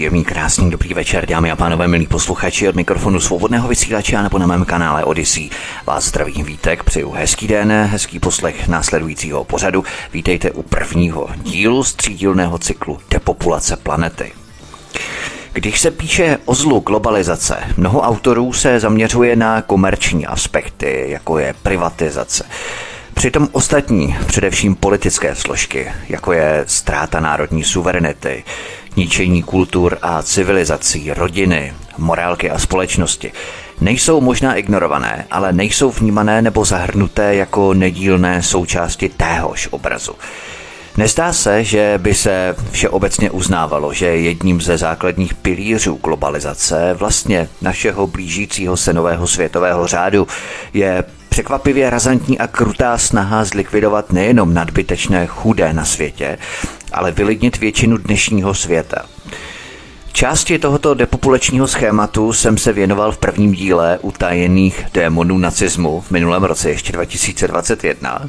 Příjemný, krásný, dobrý večer, dámy a pánové, milí posluchači od mikrofonu svobodného vysílače a nebo na mém kanále Odyssey. Vás zdraví Vítek, přeju hezký den, hezký poslech následujícího pořadu. Vítejte u prvního dílu z třídílného cyklu Depopulace planety. Když se píše o zlu globalizace, mnoho autorů se zaměřuje na komerční aspekty, jako je privatizace. Přitom ostatní, především politické složky, jako je ztráta národní suverenity, ničení kultur a civilizací, rodiny, morálky a společnosti, nejsou možná ignorované, ale nejsou vnímané nebo zahrnuté jako nedílné součásti téhož obrazu. Nezdá se, že by se všeobecně uznávalo, že jedním ze základních pilířů globalizace, vlastně našeho blížícího se nového světového řádu, je překvapivě razantní a krutá snaha zlikvidovat nejenom nadbytečné chudé na světě, ale vylidnit většinu dnešního světa. Části tohoto depopulačního schématu jsem se věnoval v prvním díle utajených démonů nacismu v minulém roce, ještě 2021,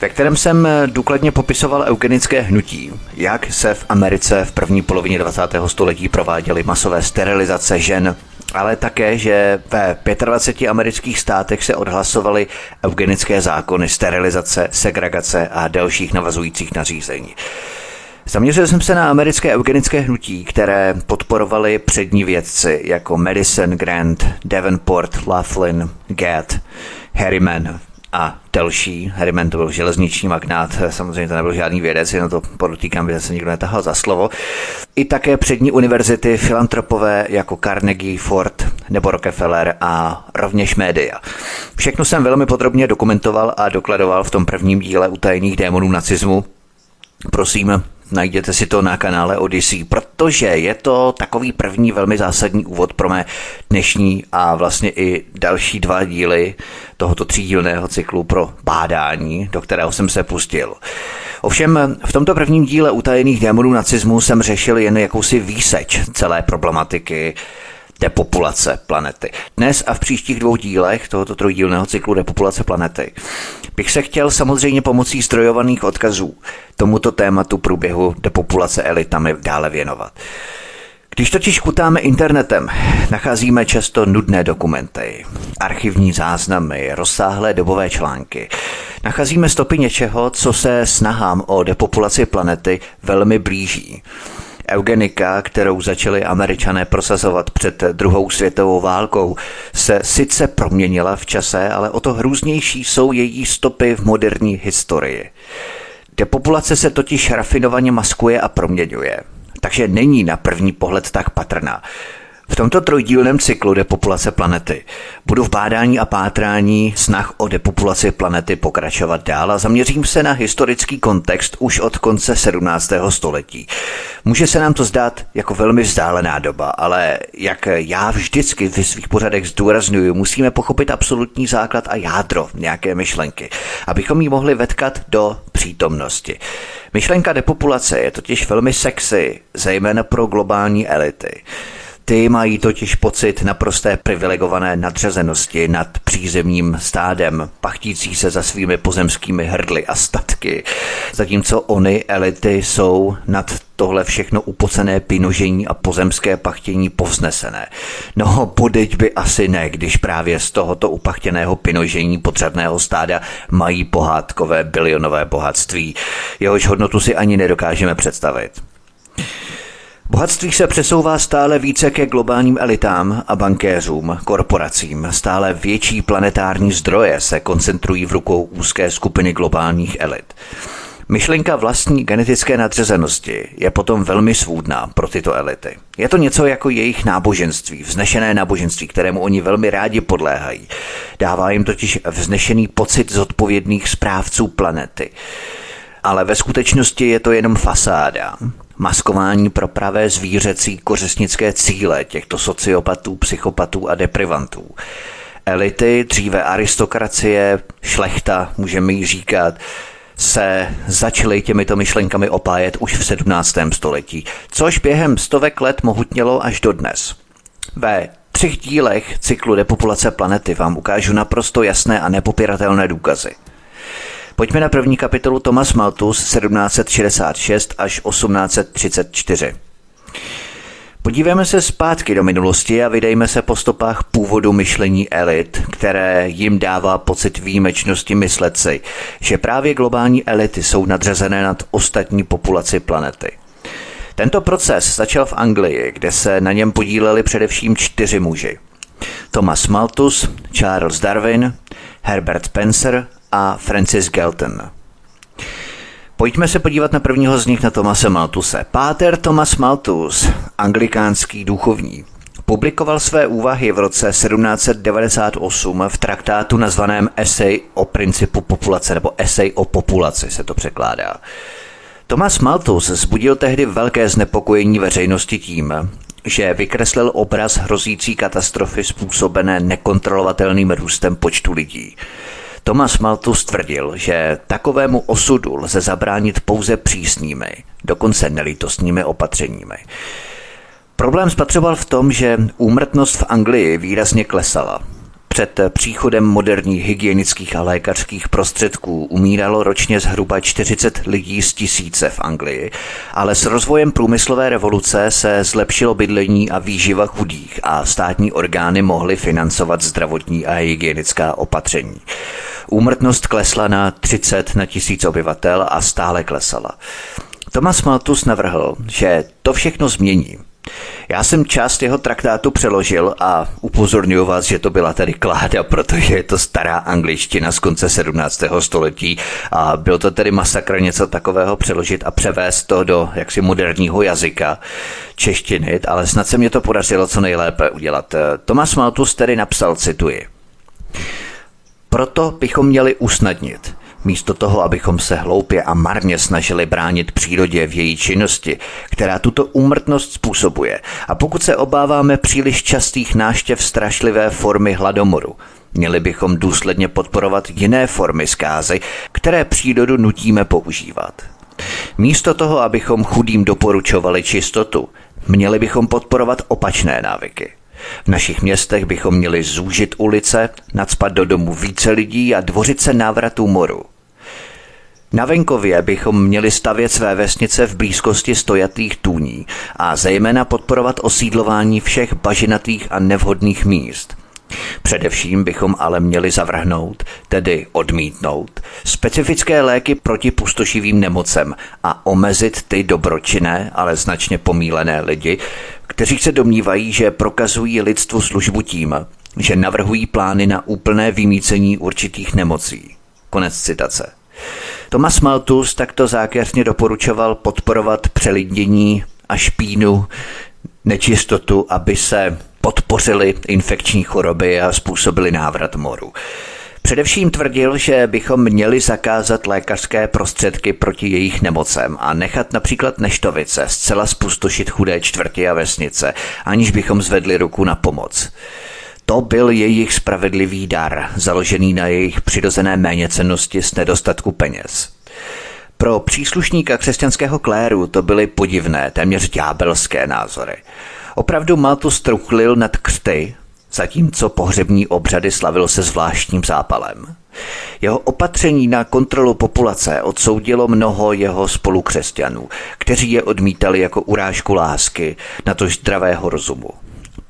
ve kterém jsem důkladně popisoval eugenické hnutí, jak se v Americe v první polovině 20. století prováděly masové sterilizace žen, ale také, že ve 25 amerických státech se odhlasovaly eugenické zákony, sterilizace, segregace a dalších navazujících nařízení. Zaměřil jsem se na americké eugenické hnutí, které podporovali přední vědci jako Madison, Grant, Davenport, Laughlin, Gatt, Harriman a další. Harriman to byl železniční magnát, samozřejmě to nebyl žádný vědec, jenom to podotýkám, že se nikdo netahal za slovo. I také přední univerzity, filantropové jako Carnegie, Ford nebo Rockefeller a rovněž média. Všechno jsem velmi podrobně dokumentoval a dokladoval v tom prvním díle utajených démonů nacismu. Prosím, Najděte si to na kanále Odyssey, protože je to takový první velmi zásadní úvod pro mé dnešní a vlastně i další dva díly tohoto třídílného cyklu pro bádání, do kterého jsem se pustil. Ovšem v tomto prvním díle utajených démonů nacismu jsem řešil jen jakousi výseč celé problematiky depopulace planety. Dnes a v příštích dvou dílech tohoto trojdílného cyklu depopulace planety bych se chtěl samozřejmě pomocí strojovaných odkazů tomuto tématu průběhu depopulace elitami dále věnovat. Když totiž kutáme internetem, nacházíme často nudné dokumenty, archivní záznamy, rozsáhlé dobové články. Nacházíme stopy něčeho, co se snahám o depopulaci planety velmi blíží. Eugenika, kterou začali američané prosazovat před druhou světovou válkou, se sice proměnila v čase, ale o to hrůznější jsou její stopy v moderní historii. Depopulace se totiž rafinovaně maskuje a proměňuje, takže není na první pohled tak patrná. V tomto trojdílném cyklu depopulace planety budu v bádání a pátrání snah o depopulaci planety pokračovat dál a zaměřím se na historický kontext už od konce 17. století. Může se nám to zdát jako velmi vzdálená doba, ale jak já vždycky v svých pořadech zdůraznuju, musíme pochopit absolutní základ a jádro nějaké myšlenky, abychom ji mohli vetkat do přítomnosti. Myšlenka depopulace je totiž velmi sexy, zejména pro globální elity. Ty mají totiž pocit naprosté privilegované nadřazenosti nad přízemním stádem, pachtící se za svými pozemskými hrdly a statky, zatímco oni, elity, jsou nad tohle všechno upocené pinožení a pozemské pachtění povznesené. No, podeď by asi ne, když právě z tohoto upachtěného pinožení podřadného stáda mají pohádkové bilionové bohatství. Jehož hodnotu si ani nedokážeme představit. Bohatství se přesouvá stále více ke globálním elitám a bankéřům, korporacím. Stále větší planetární zdroje se koncentrují v rukou úzké skupiny globálních elit. Myšlenka vlastní genetické nadřazenosti je potom velmi svůdná pro tyto elity. Je to něco jako jejich náboženství, vznešené náboženství, kterému oni velmi rádi podléhají. Dává jim totiž vznešený pocit zodpovědných správců planety. Ale ve skutečnosti je to jenom fasáda maskování pro pravé zvířecí kořesnické cíle těchto sociopatů, psychopatů a deprivantů. Elity, dříve aristokracie, šlechta, můžeme jí říkat, se začaly těmito myšlenkami opájet už v 17. století, což během stovek let mohutnělo až do dnes. Ve třech dílech cyklu depopulace planety vám ukážu naprosto jasné a nepopiratelné důkazy. Pojďme na první kapitolu Thomas Malthus 1766 až 1834. Podívejme se zpátky do minulosti a vydejme se po stopách původu myšlení elit, které jim dává pocit výjimečnosti myslet si, že právě globální elity jsou nadřazené nad ostatní populaci planety. Tento proces začal v Anglii, kde se na něm podíleli především čtyři muži. Thomas Malthus, Charles Darwin, Herbert Spencer a Francis Galton. Pojďme se podívat na prvního z nich, na Tomase Maltuse. Páter Thomas Malthus, anglikánský duchovní, publikoval své úvahy v roce 1798 v traktátu nazvaném Essay o principu populace, nebo Essay o populaci se to překládá. Thomas Malthus zbudil tehdy velké znepokojení veřejnosti tím, že vykreslil obraz hrozící katastrofy způsobené nekontrolovatelným růstem počtu lidí. Thomas Malthus tvrdil, že takovému osudu lze zabránit pouze přísnými, dokonce nelítostnými opatřeními. Problém spatřoval v tom, že úmrtnost v Anglii výrazně klesala. Před příchodem moderních hygienických a lékařských prostředků umíralo ročně zhruba 40 lidí z tisíce v Anglii, ale s rozvojem průmyslové revoluce se zlepšilo bydlení a výživa chudých a státní orgány mohly financovat zdravotní a hygienická opatření. Úmrtnost klesla na 30 na tisíc obyvatel a stále klesala. Thomas Malthus navrhl, že to všechno změní. Já jsem část jeho traktátu přeložil a upozorňuji vás, že to byla tady kláda, protože je to stará angličtina z konce 17. století a byl to tedy masakr něco takového přeložit a převést to do jaksi moderního jazyka češtiny, ale snad se mě to podařilo co nejlépe udělat. Thomas Malthus tedy napsal, cituji, proto bychom měli usnadnit. Místo toho, abychom se hloupě a marně snažili bránit přírodě v její činnosti, která tuto úmrtnost způsobuje, a pokud se obáváme příliš častých náštěv strašlivé formy hladomoru, měli bychom důsledně podporovat jiné formy zkázy, které přírodu nutíme používat. Místo toho, abychom chudým doporučovali čistotu, měli bychom podporovat opačné návyky. V našich městech bychom měli zúžit ulice, nadspat do domu více lidí a dvořit se návratu moru. Na venkově bychom měli stavět své vesnice v blízkosti stojatých tůní a zejména podporovat osídlování všech bažinatých a nevhodných míst. Především bychom ale měli zavrhnout, tedy odmítnout, specifické léky proti pustošivým nemocem a omezit ty dobročinné, ale značně pomílené lidi, kteří se domnívají, že prokazují lidstvu službu tím, že navrhují plány na úplné vymícení určitých nemocí. Konec citace. Thomas Malthus takto zákeřně doporučoval podporovat přelidnění a špínu, nečistotu, aby se podpořili infekční choroby a způsobili návrat moru. Především tvrdil, že bychom měli zakázat lékařské prostředky proti jejich nemocem a nechat například neštovice zcela spustošit chudé čtvrti a vesnice, aniž bychom zvedli ruku na pomoc. To byl jejich spravedlivý dar, založený na jejich přirozené méněcennosti z nedostatku peněz. Pro příslušníka křesťanského kléru to byly podivné, téměř ďábelské názory. Opravdu Maltus truchlil nad křty, zatímco pohřební obřady slavil se zvláštním zápalem. Jeho opatření na kontrolu populace odsoudilo mnoho jeho spolukřesťanů, kteří je odmítali jako urážku lásky, na to zdravého rozumu.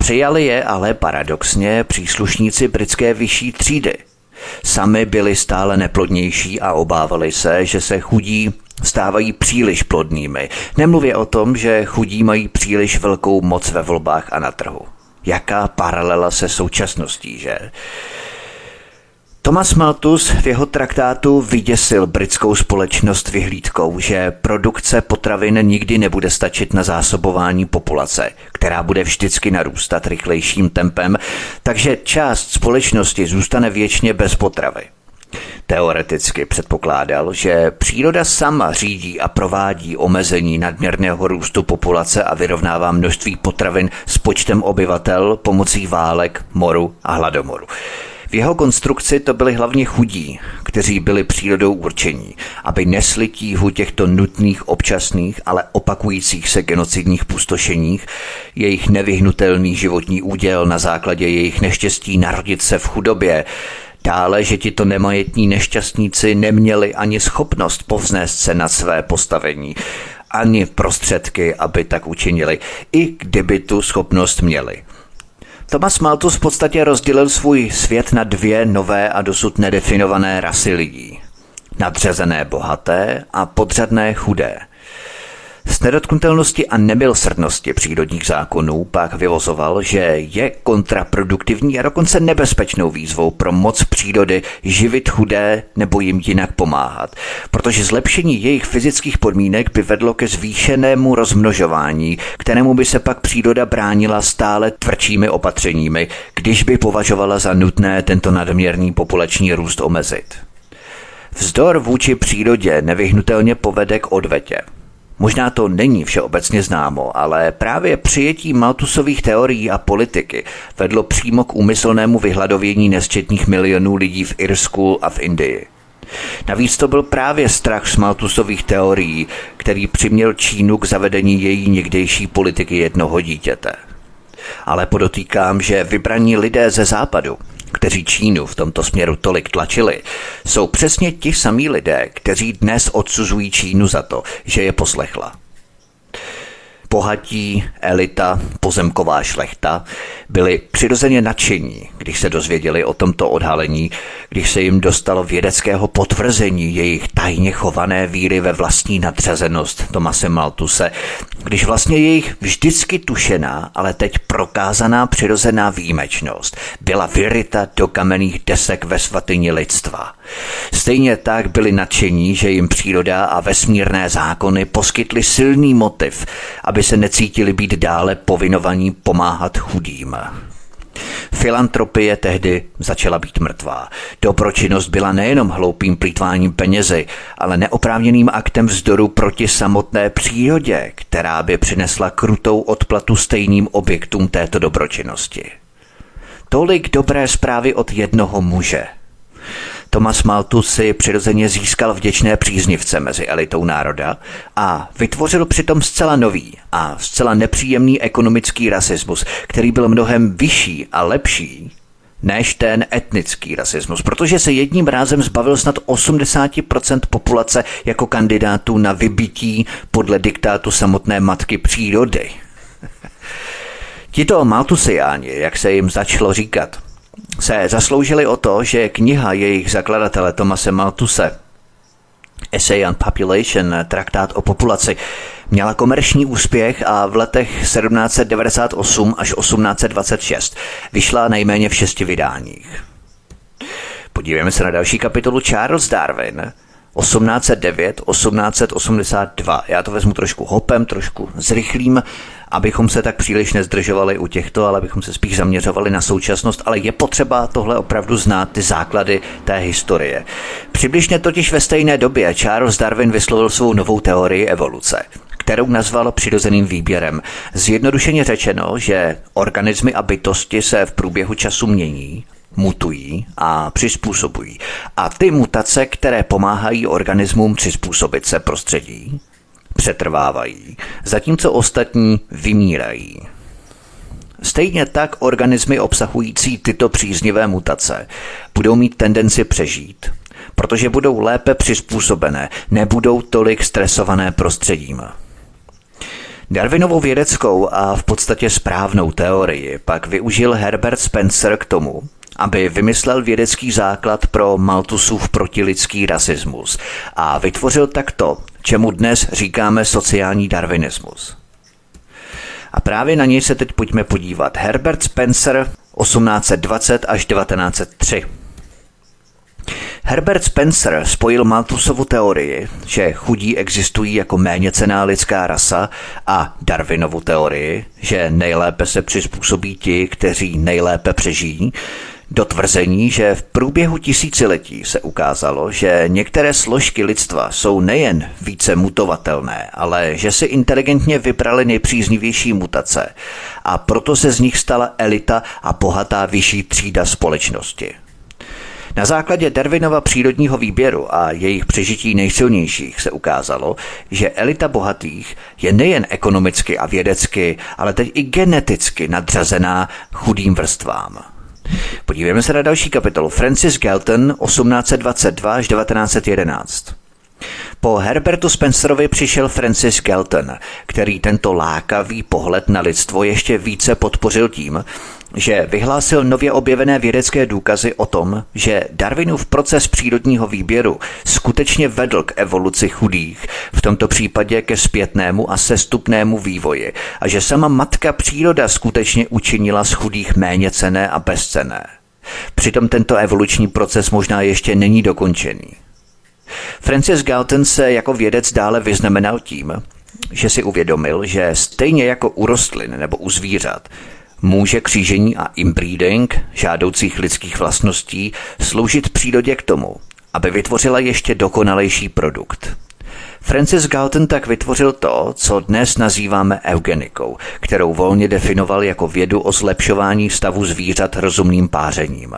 Přijali je ale paradoxně příslušníci britské vyšší třídy. Sami byli stále neplodnější a obávali se, že se chudí stávají příliš plodnými. Nemluvě o tom, že chudí mají příliš velkou moc ve volbách a na trhu. Jaká paralela se současností, že? Thomas Malthus v jeho traktátu vyděsil britskou společnost vyhlídkou, že produkce potravin nikdy nebude stačit na zásobování populace, která bude vždycky narůstat rychlejším tempem, takže část společnosti zůstane věčně bez potravy. Teoreticky předpokládal, že příroda sama řídí a provádí omezení nadměrného růstu populace a vyrovnává množství potravin s počtem obyvatel pomocí válek, moru a hladomoru. V jeho konstrukci to byli hlavně chudí, kteří byli přírodou určení, aby nesli tíhu těchto nutných občasných, ale opakujících se genocidních pustošeních, jejich nevyhnutelný životní úděl na základě jejich neštěstí narodit se v chudobě, Dále, že tito nemajetní nešťastníci neměli ani schopnost povznést se na své postavení, ani prostředky, aby tak učinili, i kdyby tu schopnost měli. Thomas Malthus v podstatě rozdělil svůj svět na dvě nové a dosud nedefinované rasy lidí. Nadřazené bohaté a podřadné chudé – z nedotknutelnosti a nemilsrdnosti přírodních zákonů pak vyvozoval, že je kontraproduktivní a dokonce nebezpečnou výzvou pro moc přírody živit chudé nebo jim jinak pomáhat, protože zlepšení jejich fyzických podmínek by vedlo ke zvýšenému rozmnožování, kterému by se pak příroda bránila stále tvrdšími opatřeními, když by považovala za nutné tento nadměrný populační růst omezit. Vzdor vůči přírodě nevyhnutelně povede k odvetě. Možná to není všeobecně známo, ale právě přijetí Maltusových teorií a politiky vedlo přímo k úmyslnému vyhladovění nesčetných milionů lidí v Irsku a v Indii. Navíc to byl právě strach z Maltusových teorií, který přiměl Čínu k zavedení její někdejší politiky jednoho dítěte. Ale podotýkám, že vybraní lidé ze západu kteří Čínu v tomto směru tolik tlačili, jsou přesně ti samí lidé, kteří dnes odsuzují Čínu za to, že je poslechla bohatí, elita, pozemková šlechta byli přirozeně nadšení, když se dozvěděli o tomto odhalení, když se jim dostalo vědeckého potvrzení jejich tajně chované víry ve vlastní nadřazenost Tomase Maltuse, když vlastně jejich vždycky tušená, ale teď prokázaná přirozená výjimečnost byla vyryta do kamenných desek ve svatyni lidstva. Stejně tak byli nadšení, že jim příroda a vesmírné zákony poskytly silný motiv, aby se necítili být dále povinovaní pomáhat chudým. Filantropie tehdy začala být mrtvá. Dobročinnost byla nejenom hloupým plítváním penězi, ale neoprávněným aktem vzdoru proti samotné přírodě, která by přinesla krutou odplatu stejným objektům této dobročinnosti. Tolik dobré zprávy od jednoho muže – Thomas Malthus si přirozeně získal vděčné příznivce mezi elitou národa a vytvořil přitom zcela nový a zcela nepříjemný ekonomický rasismus, který byl mnohem vyšší a lepší než ten etnický rasismus, protože se jedním rázem zbavil snad 80% populace jako kandidátů na vybití podle diktátu samotné matky přírody. Tito Maltusiáni, jak se jim začalo říkat, se zasloužili o to, že kniha jejich zakladatele Tomase Maltuse Essay on Population, traktát o populaci, měla komerční úspěch a v letech 1798 až 1826 vyšla nejméně v šesti vydáních. Podívejme se na další kapitolu Charles Darwin, 1809, 1882. Já to vezmu trošku hopem, trošku zrychlím abychom se tak příliš nezdržovali u těchto, ale abychom se spíš zaměřovali na současnost, ale je potřeba tohle opravdu znát, ty základy té historie. Přibližně totiž ve stejné době Charles Darwin vyslovil svou novou teorii evoluce kterou nazval přirozeným výběrem. Zjednodušeně řečeno, že organismy a bytosti se v průběhu času mění, mutují a přizpůsobují. A ty mutace, které pomáhají organismům přizpůsobit se prostředí, přetrvávají, zatímco ostatní vymírají. Stejně tak organismy obsahující tyto příznivé mutace budou mít tendenci přežít, protože budou lépe přizpůsobené, nebudou tolik stresované prostředím. Darwinovou vědeckou a v podstatě správnou teorii pak využil Herbert Spencer k tomu, aby vymyslel vědecký základ pro Malthusův protilidský rasismus a vytvořil takto, čemu dnes říkáme sociální darwinismus. A právě na něj se teď pojďme podívat. Herbert Spencer 1820 až 1903. Herbert Spencer spojil Malthusovu teorii, že chudí existují jako méně cená lidská rasa a Darwinovu teorii, že nejlépe se přizpůsobí ti, kteří nejlépe přežijí, do tvrzení, že v průběhu tisíciletí se ukázalo, že některé složky lidstva jsou nejen více mutovatelné, ale že si inteligentně vybrali nejpříznivější mutace a proto se z nich stala elita a bohatá vyšší třída společnosti. Na základě Darwinova přírodního výběru a jejich přežití nejsilnějších se ukázalo, že elita bohatých je nejen ekonomicky a vědecky, ale teď i geneticky nadřazená chudým vrstvám. Podívejme se na další kapitolu. Francis Galton 1822 až 1911. Po Herbertu Spencerovi přišel Francis Galton, který tento lákavý pohled na lidstvo ještě více podpořil tím, že vyhlásil nově objevené vědecké důkazy o tom, že Darwinův proces přírodního výběru skutečně vedl k evoluci chudých, v tomto případě ke zpětnému a sestupnému vývoji, a že sama matka příroda skutečně učinila z chudých méně cené a bezcené. Přitom tento evoluční proces možná ještě není dokončený. Francis Galton se jako vědec dále vyznamenal tím, že si uvědomil, že stejně jako u rostlin nebo u zvířat, může křížení a inbreeding žádoucích lidských vlastností sloužit přírodě k tomu, aby vytvořila ještě dokonalejší produkt. Francis Galton tak vytvořil to, co dnes nazýváme eugenikou, kterou volně definoval jako vědu o zlepšování stavu zvířat rozumným pářením.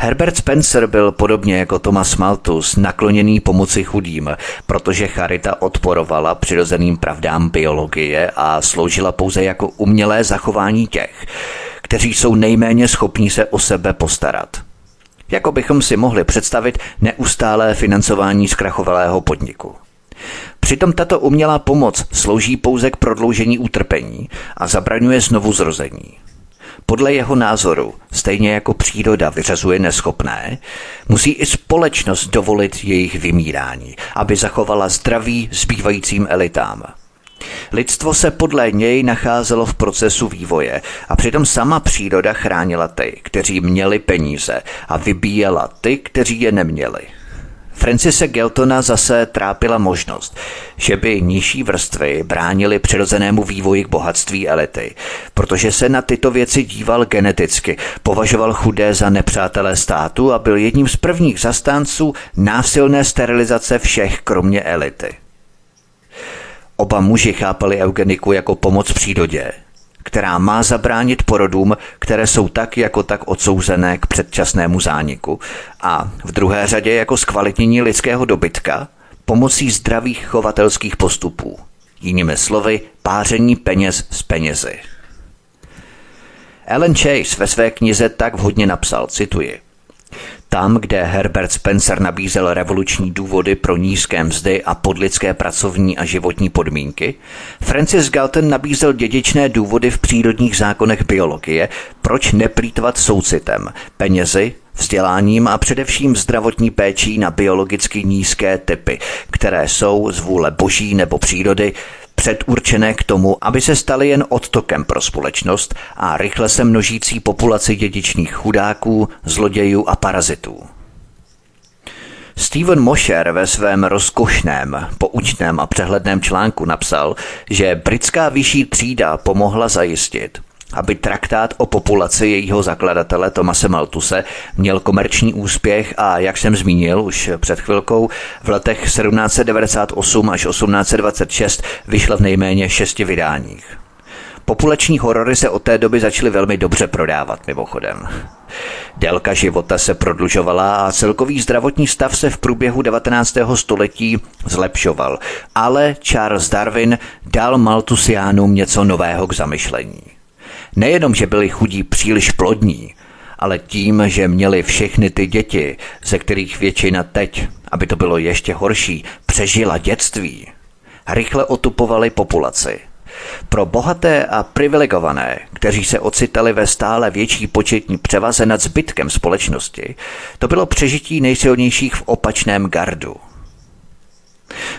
Herbert Spencer byl podobně jako Thomas Malthus nakloněný pomoci chudým, protože charita odporovala přirozeným pravdám biologie a sloužila pouze jako umělé zachování těch, kteří jsou nejméně schopní se o sebe postarat. Jako bychom si mohli představit neustálé financování zkrachovalého podniku. Přitom tato umělá pomoc slouží pouze k prodloužení utrpení a zabraňuje znovu zrození. Podle jeho názoru, stejně jako příroda vyřazuje neschopné, musí i společnost dovolit jejich vymírání, aby zachovala zdraví zbývajícím elitám. Lidstvo se podle něj nacházelo v procesu vývoje a přitom sama příroda chránila ty, kteří měli peníze a vybíjela ty, kteří je neměli. Francise Geltona zase trápila možnost, že by nižší vrstvy bránili přirozenému vývoji k bohatství elity, protože se na tyto věci díval geneticky, považoval chudé za nepřátelé státu a byl jedním z prvních zastánců násilné sterilizace všech kromě elity. Oba muži chápali eugeniku jako pomoc přírodě, která má zabránit porodům, které jsou tak jako tak odsouzené k předčasnému zániku a v druhé řadě jako zkvalitnění lidského dobytka pomocí zdravých chovatelských postupů. Jinými slovy, páření peněz z penězi. Ellen Chase ve své knize tak vhodně napsal, cituji, tam, kde Herbert Spencer nabízel revoluční důvody pro nízké mzdy a podlidské pracovní a životní podmínky, Francis Galton nabízel dědičné důvody v přírodních zákonech biologie, proč neplýtvat soucitem, penězi, vzděláním a především zdravotní péčí na biologicky nízké typy, které jsou z vůle boží nebo přírody předurčené k tomu, aby se staly jen odtokem pro společnost a rychle se množící populaci dědičných chudáků, zlodějů a parazitů. Steven Mosher ve svém rozkošném, poučném a přehledném článku napsal, že britská vyšší třída pomohla zajistit, aby traktát o populaci jejího zakladatele Tomase Maltuse měl komerční úspěch a, jak jsem zmínil už před chvilkou, v letech 1798 až 1826 vyšla v nejméně šesti vydáních. Populační horory se od té doby začaly velmi dobře prodávat, mimochodem. Délka života se prodlužovala a celkový zdravotní stav se v průběhu 19. století zlepšoval, ale Charles Darwin dal Maltusiánům něco nového k zamyšlení. Nejenom, že byli chudí příliš plodní, ale tím, že měli všechny ty děti, ze kterých většina teď, aby to bylo ještě horší, přežila dětství, rychle otupovali populaci. Pro bohaté a privilegované, kteří se ocitali ve stále větší početní převaze nad zbytkem společnosti, to bylo přežití nejsilnějších v opačném gardu –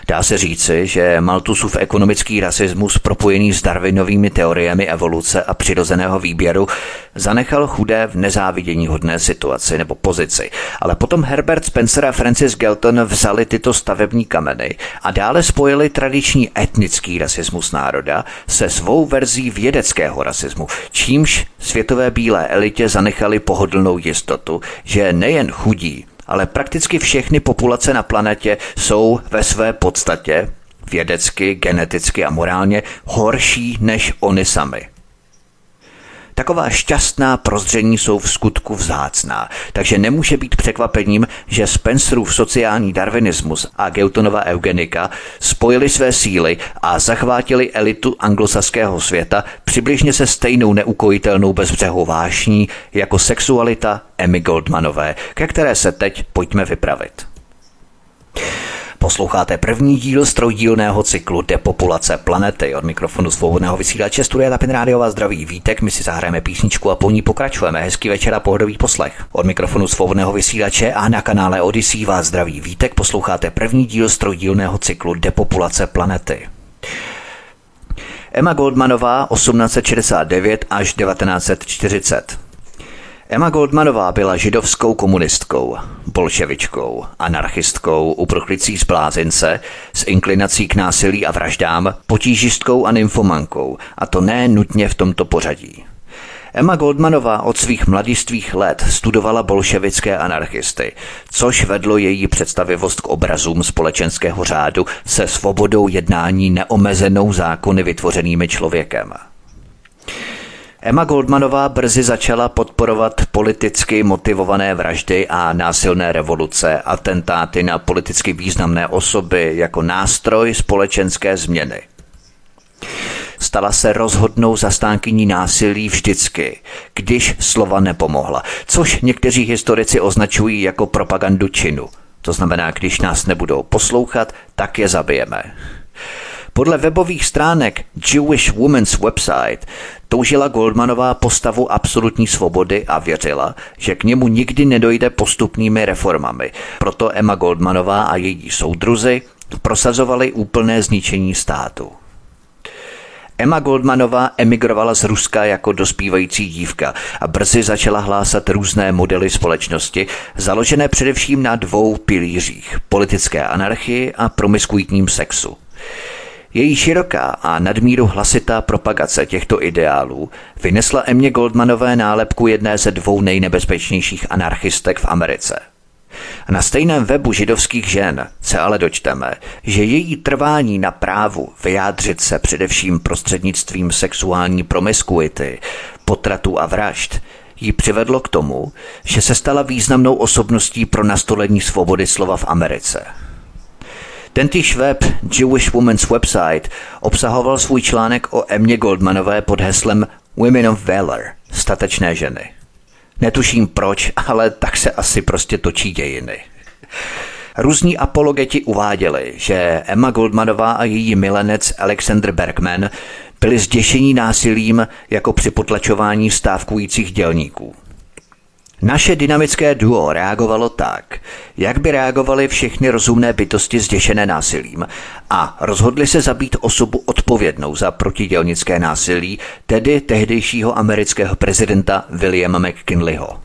Dá se říci, že Maltusův ekonomický rasismus propojený s Darwinovými teoriemi evoluce a přirozeného výběru zanechal chudé v nezávidění hodné situaci nebo pozici. Ale potom Herbert Spencer a Francis Galton vzali tyto stavební kameny a dále spojili tradiční etnický rasismus národa se svou verzí vědeckého rasismu, čímž světové bílé elitě zanechali pohodlnou jistotu, že nejen chudí, ale prakticky všechny populace na planetě jsou ve své podstatě vědecky, geneticky a morálně horší než oni sami. Taková šťastná prozření jsou v skutku vzácná, takže nemůže být překvapením, že Spencerův sociální darwinismus a Geutonova eugenika spojili své síly a zachvátili elitu anglosaského světa přibližně se stejnou neukojitelnou bezbřehou vášní jako sexualita Emmy Goldmanové, ke které se teď pojďme vypravit. Posloucháte první díl strojdílného cyklu Depopulace planety. Od mikrofonu svobodného vysílače Studia Tapin Rádio vás zdraví Vítek. My si zahrajeme písničku a po ní pokračujeme. Hezký večer a pohodový poslech. Od mikrofonu svobodného vysílače a na kanále Odyssey vás zdraví Vítek. Posloucháte první díl strojdílného cyklu Depopulace planety. Emma Goldmanová 1869 až 1940. Emma Goldmanová byla židovskou komunistkou, bolševičkou, anarchistkou, uprchlicí z blázince, s inklinací k násilí a vraždám, potížistkou a nymfomankou, a to ne nutně v tomto pořadí. Emma Goldmanová od svých mladistvých let studovala bolševické anarchisty, což vedlo její představivost k obrazům společenského řádu se svobodou jednání neomezenou zákony vytvořenými člověkem. Emma Goldmanová brzy začala podporovat politicky motivované vraždy a násilné revoluce, atentáty na politicky významné osoby jako nástroj společenské změny. Stala se rozhodnou zastánkyní násilí vždycky, když slova nepomohla, což někteří historici označují jako propagandu činu. To znamená, když nás nebudou poslouchat, tak je zabijeme. Podle webových stránek Jewish Women's Website toužila Goldmanová postavu absolutní svobody a věřila, že k němu nikdy nedojde postupnými reformami. Proto Emma Goldmanová a její soudruzy prosazovali úplné zničení státu. Emma Goldmanová emigrovala z Ruska jako dospívající dívka a brzy začala hlásat různé modely společnosti, založené především na dvou pilířích – politické anarchii a promiskuitním sexu. Její široká a nadmíru hlasitá propagace těchto ideálů vynesla Emě Goldmanové nálepku jedné ze dvou nejnebezpečnějších anarchistek v Americe. Na stejném webu židovských žen se ale dočteme, že její trvání na právu vyjádřit se především prostřednictvím sexuální promiskuity, potratu a vražd ji přivedlo k tomu, že se stala významnou osobností pro nastolení svobody slova v Americe – Tentýž web Jewish Women's Website obsahoval svůj článek o Emě Goldmanové pod heslem Women of Valor, statečné ženy. Netuším proč, ale tak se asi prostě točí dějiny. Různí apologeti uváděli, že Emma Goldmanová a její milenec Alexander Bergman byli zděšení násilím jako při potlačování stávkujících dělníků. Naše dynamické duo reagovalo tak, jak by reagovaly všechny rozumné bytosti zděšené násilím a rozhodli se zabít osobu odpovědnou za protidělnické násilí, tedy tehdejšího amerického prezidenta Williama McKinleyho.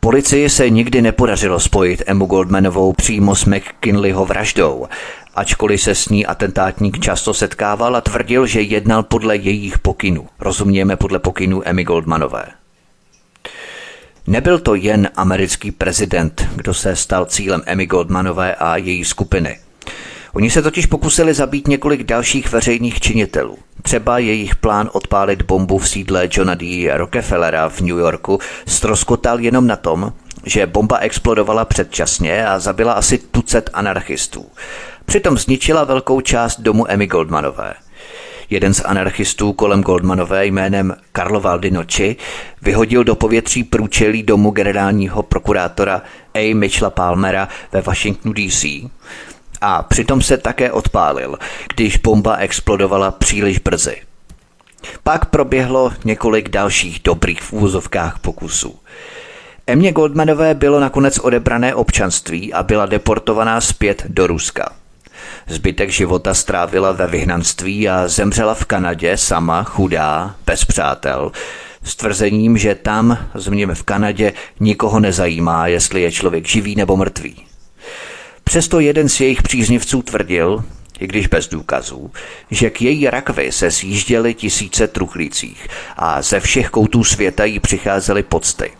Policii se nikdy nepodařilo spojit Emu Goldmanovou přímo s McKinleyho vraždou, ačkoliv se s ní atentátník často setkával a tvrdil, že jednal podle jejich pokynů. Rozumějeme podle pokynů Emmy Goldmanové. Nebyl to jen americký prezident, kdo se stal cílem Emmy Goldmanové a její skupiny. Oni se totiž pokusili zabít několik dalších veřejných činitelů. Třeba jejich plán odpálit bombu v sídle Johna D. Rockefellera v New Yorku stroskotal jenom na tom, že bomba explodovala předčasně a zabila asi tucet anarchistů. Přitom zničila velkou část domu Emmy Goldmanové – Jeden z anarchistů kolem Goldmanové jménem Carlo Valdinoči vyhodil do povětří průčelí domu generálního prokurátora A. Mitchella Palmera ve Washingtonu DC a přitom se také odpálil, když bomba explodovala příliš brzy. Pak proběhlo několik dalších dobrých v úvozovkách pokusů. Emě Goldmanové bylo nakonec odebrané občanství a byla deportovaná zpět do Ruska. Zbytek života strávila ve vyhnanství a zemřela v Kanadě sama, chudá, bez přátel, s tvrzením, že tam, zmíněme v Kanadě, nikoho nezajímá, jestli je člověk živý nebo mrtvý. Přesto jeden z jejich příznivců tvrdil, i když bez důkazů, že k její rakvi se sjížděly tisíce truchlících a ze všech koutů světa jí přicházely pocty.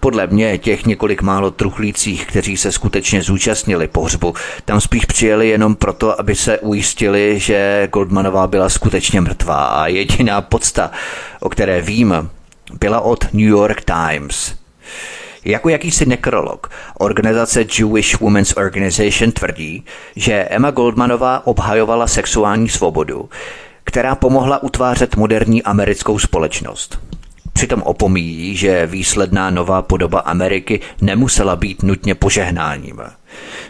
Podle mě těch několik málo truchlících, kteří se skutečně zúčastnili pohřbu, tam spíš přijeli jenom proto, aby se ujistili, že Goldmanová byla skutečně mrtvá a jediná podsta, o které vím, byla od New York Times. Jako jakýsi nekrolog, organizace Jewish Women's Organization tvrdí, že Emma Goldmanová obhajovala sexuální svobodu, která pomohla utvářet moderní americkou společnost. Přitom opomíjí, že výsledná nová podoba Ameriky nemusela být nutně požehnáním.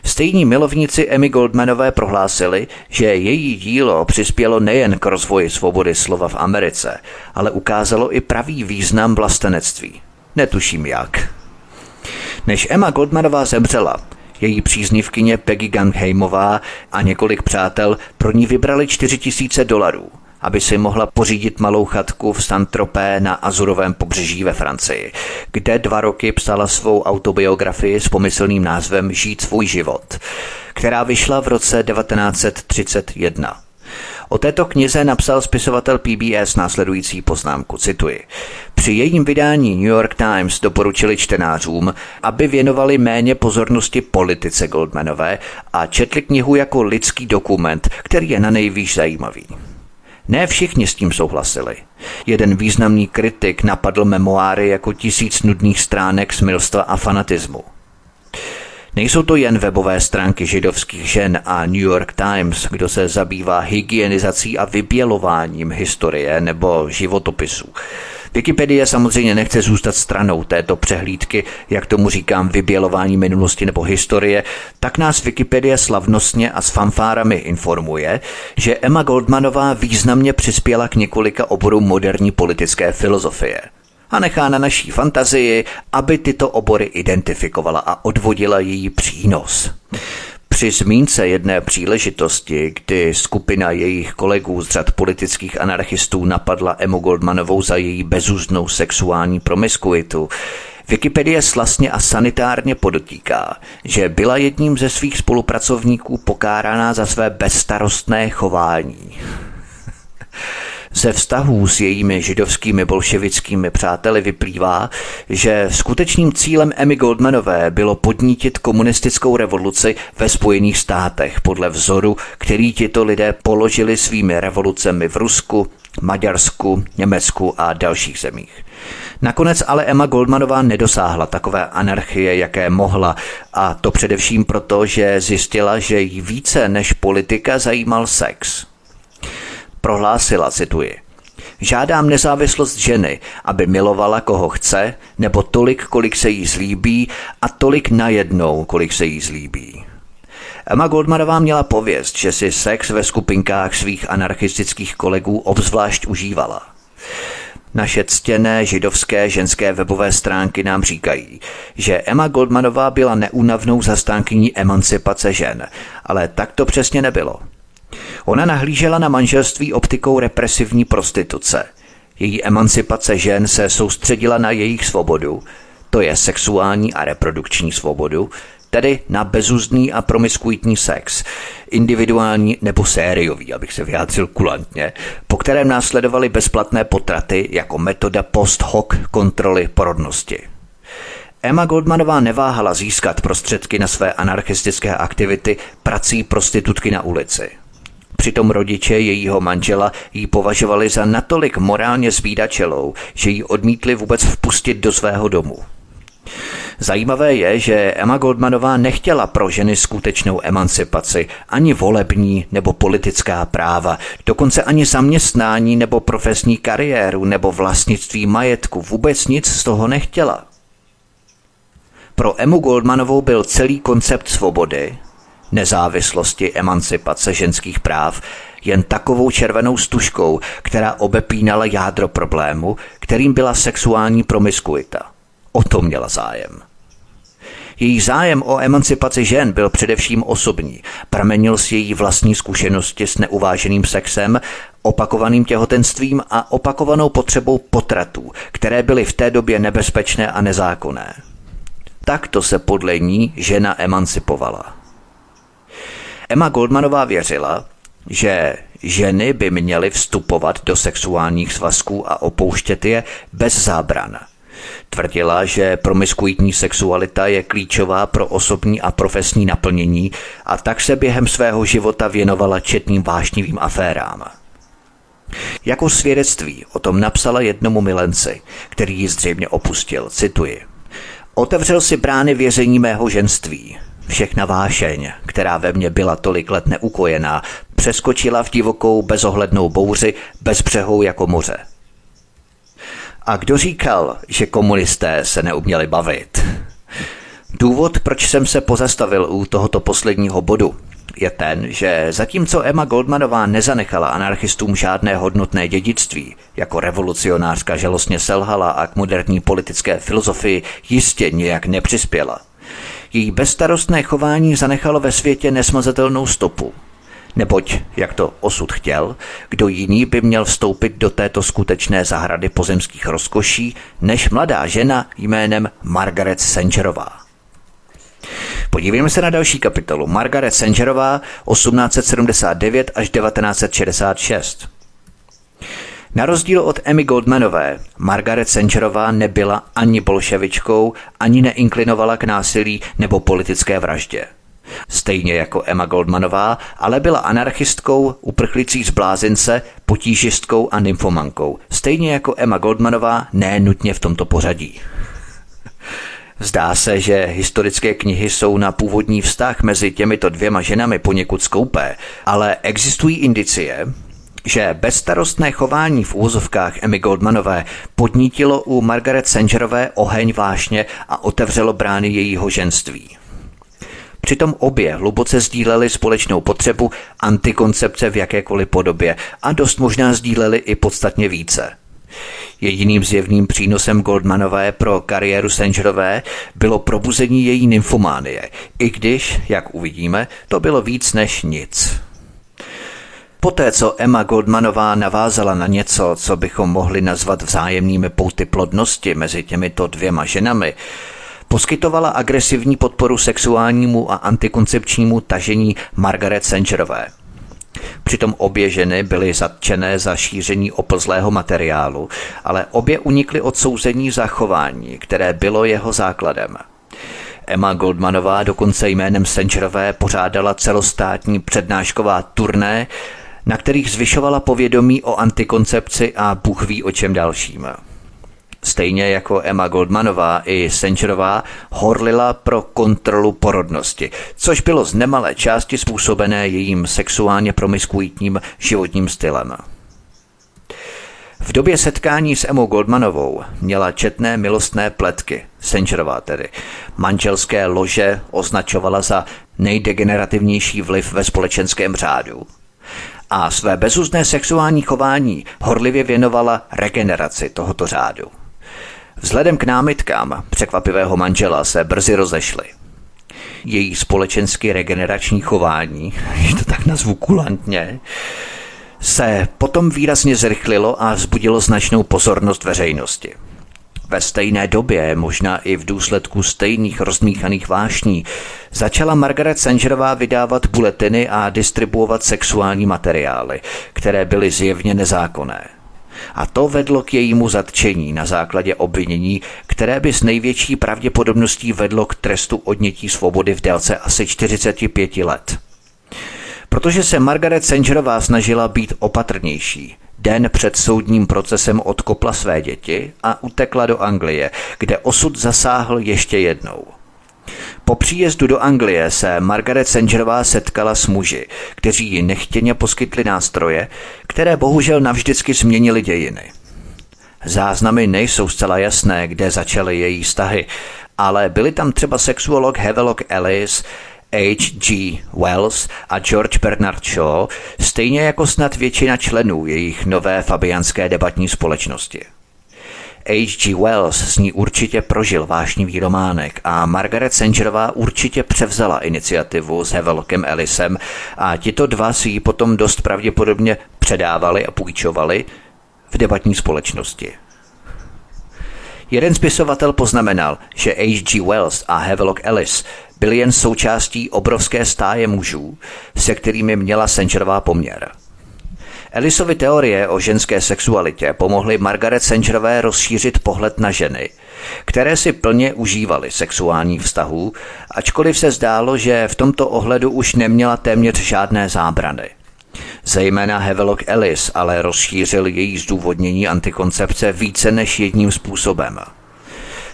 Stejní milovníci Emmy Goldmanové prohlásili, že její dílo přispělo nejen k rozvoji svobody slova v Americe, ale ukázalo i pravý význam vlastenectví. Netuším jak. Než Emma Goldmanová zemřela, její příznivkyně Peggy Gangheimová a několik přátel pro ní vybrali 4000 dolarů – aby si mohla pořídit malou chatku v Saint-Tropez na Azurovém pobřeží ve Francii, kde dva roky psala svou autobiografii s pomyslným názvem Žít svůj život, která vyšla v roce 1931. O této knize napsal spisovatel PBS následující poznámku, cituji. Při jejím vydání New York Times doporučili čtenářům, aby věnovali méně pozornosti politice Goldmanové a četli knihu jako lidský dokument, který je na nejvýš zajímavý. Ne všichni s tím souhlasili. Jeden významný kritik napadl memoáry jako tisíc nudných stránek smilstva a fanatismu. Nejsou to jen webové stránky židovských žen a New York Times, kdo se zabývá hygienizací a vybělováním historie nebo životopisů. Wikipedie samozřejmě nechce zůstat stranou této přehlídky, jak tomu říkám, vybělování minulosti nebo historie, tak nás Wikipedie slavnostně a s fanfárami informuje, že Emma Goldmanová významně přispěla k několika oborům moderní politické filozofie a nechá na naší fantazii, aby tyto obory identifikovala a odvodila její přínos. Při zmínce jedné příležitosti, kdy skupina jejich kolegů z řad politických anarchistů napadla Emu Goldmanovou za její bezúznou sexuální promiskuitu, Wikipedie slasně a sanitárně podotýká, že byla jedním ze svých spolupracovníků pokáraná za své bezstarostné chování. Ze vztahů s jejími židovskými bolševickými přáteli vyplývá, že skutečným cílem Emmy Goldmanové bylo podnítit komunistickou revoluci ve Spojených státech podle vzoru, který tito lidé položili svými revolucemi v Rusku, Maďarsku, Německu a dalších zemích. Nakonec ale Emma Goldmanová nedosáhla takové anarchie, jaké mohla, a to především proto, že zjistila, že jí více než politika zajímal sex prohlásila, cituji, Žádám nezávislost ženy, aby milovala koho chce, nebo tolik, kolik se jí zlíbí, a tolik najednou, kolik se jí zlíbí. Emma Goldmanová měla pověst, že si sex ve skupinkách svých anarchistických kolegů obzvlášť užívala. Naše ctěné židovské ženské webové stránky nám říkají, že Emma Goldmanová byla neúnavnou zastánkyní emancipace žen, ale tak to přesně nebylo. Ona nahlížela na manželství optikou represivní prostituce. Její emancipace žen se soustředila na jejich svobodu, to je sexuální a reprodukční svobodu, tedy na bezúzdný a promiskuitní sex, individuální nebo sériový, abych se vyjádřil kulantně, po kterém následovaly bezplatné potraty jako metoda post hoc kontroly porodnosti. Emma Goldmanová neváhala získat prostředky na své anarchistické aktivity prací prostitutky na ulici. Přitom rodiče jejího manžela ji považovali za natolik morálně zbídačelou, že ji odmítli vůbec vpustit do svého domu. Zajímavé je, že Emma Goldmanová nechtěla pro ženy skutečnou emancipaci, ani volební nebo politická práva, dokonce ani zaměstnání nebo profesní kariéru nebo vlastnictví majetku, vůbec nic z toho nechtěla. Pro Emu Goldmanovou byl celý koncept svobody, nezávislosti, emancipace ženských práv jen takovou červenou stužkou, která obepínala jádro problému, kterým byla sexuální promiskuita. O to měla zájem. Její zájem o emancipaci žen byl především osobní. Pramenil z její vlastní zkušenosti s neuváženým sexem, opakovaným těhotenstvím a opakovanou potřebou potratů, které byly v té době nebezpečné a nezákonné. Takto se podle ní žena emancipovala. Emma Goldmanová věřila, že ženy by měly vstupovat do sexuálních svazků a opouštět je bez zábran. Tvrdila, že promiskuitní sexualita je klíčová pro osobní a profesní naplnění a tak se během svého života věnovala četným vášnivým aférám. Jako svědectví o tom napsala jednomu milenci, který ji zřejmě opustil, cituji. Otevřel si brány vězení mého ženství. Všechna vášeň, která ve mně byla tolik let neukojená, přeskočila v divokou bezohlednou bouři bez břehou jako moře. A kdo říkal, že komunisté se neuměli bavit? Důvod, proč jsem se pozastavil u tohoto posledního bodu, je ten, že zatímco Emma Goldmanová nezanechala anarchistům žádné hodnotné dědictví, jako revolucionářka žalostně selhala a k moderní politické filozofii jistě nijak nepřispěla. Její bezstarostné chování zanechalo ve světě nesmazatelnou stopu. Neboť, jak to osud chtěl, kdo jiný by měl vstoupit do této skutečné zahrady pozemských rozkoší, než mladá žena jménem Margaret Sangerová. Podívejme se na další kapitolu. Margaret Sangerová 1879 až 1966. Na rozdíl od Emmy Goldmanové, Margaret Sangerová nebyla ani bolševičkou, ani neinklinovala k násilí nebo politické vraždě. Stejně jako Emma Goldmanová, ale byla anarchistkou, uprchlící z blázince, potížistkou a nymfomankou. Stejně jako Emma Goldmanová, ne nutně v tomto pořadí. Zdá se, že historické knihy jsou na původní vztah mezi těmito dvěma ženami poněkud skoupé, ale existují indicie, že bezstarostné chování v úzovkách Emmy Goldmanové podnítilo u Margaret Sangerové oheň vášně a otevřelo brány jejího ženství. Přitom obě hluboce sdíleli společnou potřebu antikoncepce v jakékoliv podobě a dost možná sdíleli i podstatně více. Jediným zjevným přínosem Goldmanové pro kariéru Sangerové bylo probuzení její nymfománie, i když, jak uvidíme, to bylo víc než nic. Poté, co Emma Goldmanová navázala na něco, co bychom mohli nazvat vzájemnými pouty plodnosti mezi těmito dvěma ženami, poskytovala agresivní podporu sexuálnímu a antikoncepčnímu tažení Margaret Sangerové. Přitom obě ženy byly zatčené za šíření oplzlého materiálu, ale obě unikly odsouzení za chování, které bylo jeho základem. Emma Goldmanová dokonce jménem Sangerové pořádala celostátní přednášková turné, na kterých zvyšovala povědomí o antikoncepci a Bůh ví o čem dalším. Stejně jako Emma Goldmanová i Sencherová horlila pro kontrolu porodnosti, což bylo z nemalé části způsobené jejím sexuálně promiskuitním životním stylem. V době setkání s Emou Goldmanovou měla četné milostné pletky, Sencherová tedy. Manželské lože označovala za nejdegenerativnější vliv ve společenském řádu a své bezuzné sexuální chování horlivě věnovala regeneraci tohoto řádu. Vzhledem k námitkám překvapivého manžela se brzy rozešli. Její společensky regenerační chování, je to tak nazvu kulantně, se potom výrazně zrychlilo a vzbudilo značnou pozornost veřejnosti. Ve stejné době, možná i v důsledku stejných rozmíchaných vášní, začala Margaret Sangerová vydávat buletiny a distribuovat sexuální materiály, které byly zjevně nezákonné. A to vedlo k jejímu zatčení na základě obvinění, které by s největší pravděpodobností vedlo k trestu odnětí svobody v délce asi 45 let. Protože se Margaret Sangerová snažila být opatrnější, den před soudním procesem odkopla své děti a utekla do Anglie, kde osud zasáhl ještě jednou – po příjezdu do Anglie se Margaret Sangerová setkala s muži, kteří ji nechtěně poskytli nástroje, které bohužel navždycky změnily dějiny. Záznamy nejsou zcela jasné, kde začaly její vztahy, ale byli tam třeba sexuolog Havelock Ellis, H.G. Wells a George Bernard Shaw, stejně jako snad většina členů jejich nové fabianské debatní společnosti. H.G. Wells s ní určitě prožil vášnivý románek a Margaret Sangerová určitě převzala iniciativu s Havelockem Ellisem a tito dva si ji potom dost pravděpodobně předávali a půjčovali v debatní společnosti. Jeden spisovatel poznamenal, že H.G. Wells a Havelock Ellis byli jen součástí obrovské stáje mužů, se kterými měla Sangerová poměr – Ellisovy teorie o ženské sexualitě pomohly Margaret Sangerové rozšířit pohled na ženy, které si plně užívaly sexuální vztahů, ačkoliv se zdálo, že v tomto ohledu už neměla téměř žádné zábrany. Zejména Havelock Ellis ale rozšířil její zdůvodnění antikoncepce více než jedním způsobem –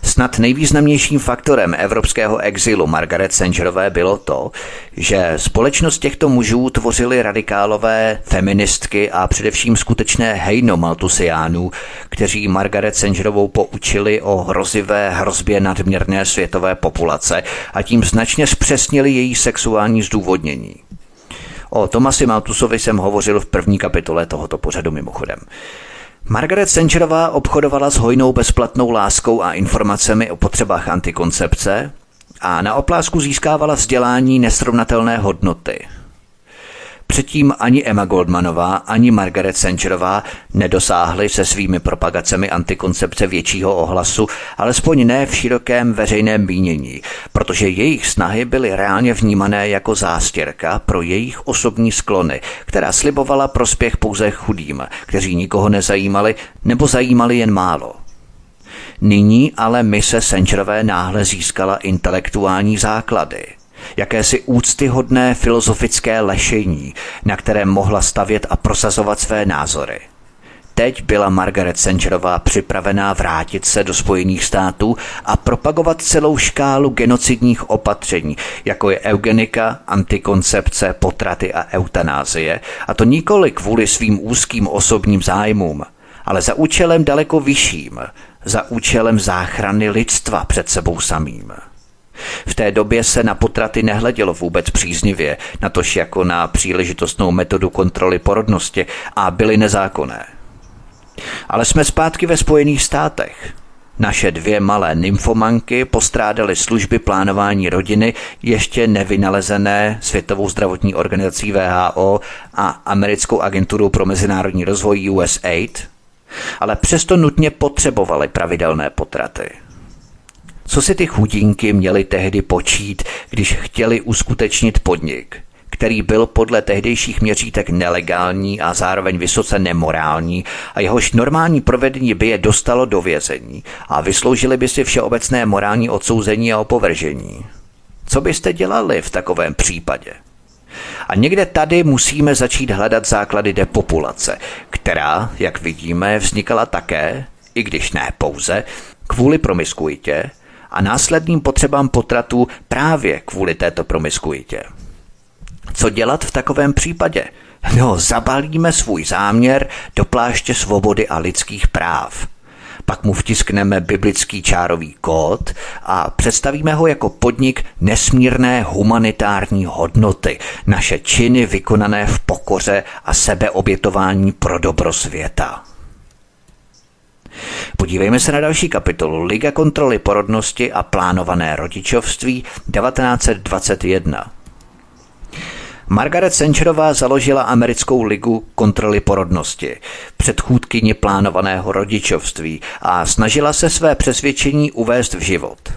Snad nejvýznamnějším faktorem evropského exilu Margaret Sangerové bylo to, že společnost těchto mužů tvořili radikálové feministky a především skutečné hejno Maltusiánů, kteří Margaret Sangerovou poučili o hrozivé hrozbě nadměrné světové populace a tím značně zpřesnili její sexuální zdůvodnění. O Tomasi Maltusovi jsem hovořil v první kapitole tohoto pořadu mimochodem. Margaret Sangerová obchodovala s hojnou bezplatnou láskou a informacemi o potřebách antikoncepce a na oplásku získávala vzdělání nesrovnatelné hodnoty – Předtím ani Emma Goldmanová, ani Margaret Sangerová nedosáhly se svými propagacemi antikoncepce většího ohlasu, alespoň ne v širokém veřejném mínění, protože jejich snahy byly reálně vnímané jako zástěrka pro jejich osobní sklony, která slibovala prospěch pouze chudým, kteří nikoho nezajímali nebo zajímali jen málo. Nyní ale mise Sangerové náhle získala intelektuální základy – jakési úctyhodné filozofické lešení, na kterém mohla stavět a prosazovat své názory. Teď byla Margaret Sangerová připravená vrátit se do Spojených států a propagovat celou škálu genocidních opatření, jako je eugenika, antikoncepce, potraty a eutanázie, a to nikoli kvůli svým úzkým osobním zájmům, ale za účelem daleko vyšším, za účelem záchrany lidstva před sebou samým. V té době se na potraty nehledělo vůbec příznivě, natož jako na příležitostnou metodu kontroly porodnosti a byly nezákonné. Ale jsme zpátky ve Spojených státech. Naše dvě malé nymfomanky postrádaly služby plánování rodiny ještě nevynalezené Světovou zdravotní organizací VHO a Americkou agenturu pro mezinárodní rozvoj USAID, ale přesto nutně potřebovaly pravidelné potraty. Co si ty chudinky měly tehdy počít, když chtěli uskutečnit podnik, který byl podle tehdejších měřítek nelegální a zároveň vysoce nemorální a jehož normální provedení by je dostalo do vězení a vysloužili by si všeobecné morální odsouzení a opovržení. Co byste dělali v takovém případě? A někde tady musíme začít hledat základy depopulace, která, jak vidíme, vznikala také, i když ne pouze, kvůli promiskuitě, a následným potřebám potratu právě kvůli této promiskuitě. Co dělat v takovém případě? No, zabalíme svůj záměr do pláště svobody a lidských práv. Pak mu vtiskneme biblický čárový kód a představíme ho jako podnik nesmírné humanitární hodnoty, naše činy vykonané v pokoře a sebeobětování pro dobro světa. Podívejme se na další kapitolu Liga kontroly porodnosti a plánované rodičovství 1921. Margaret Sancherová založila americkou ligu kontroly porodnosti, předchůdkyni plánovaného rodičovství a snažila se své přesvědčení uvést v život.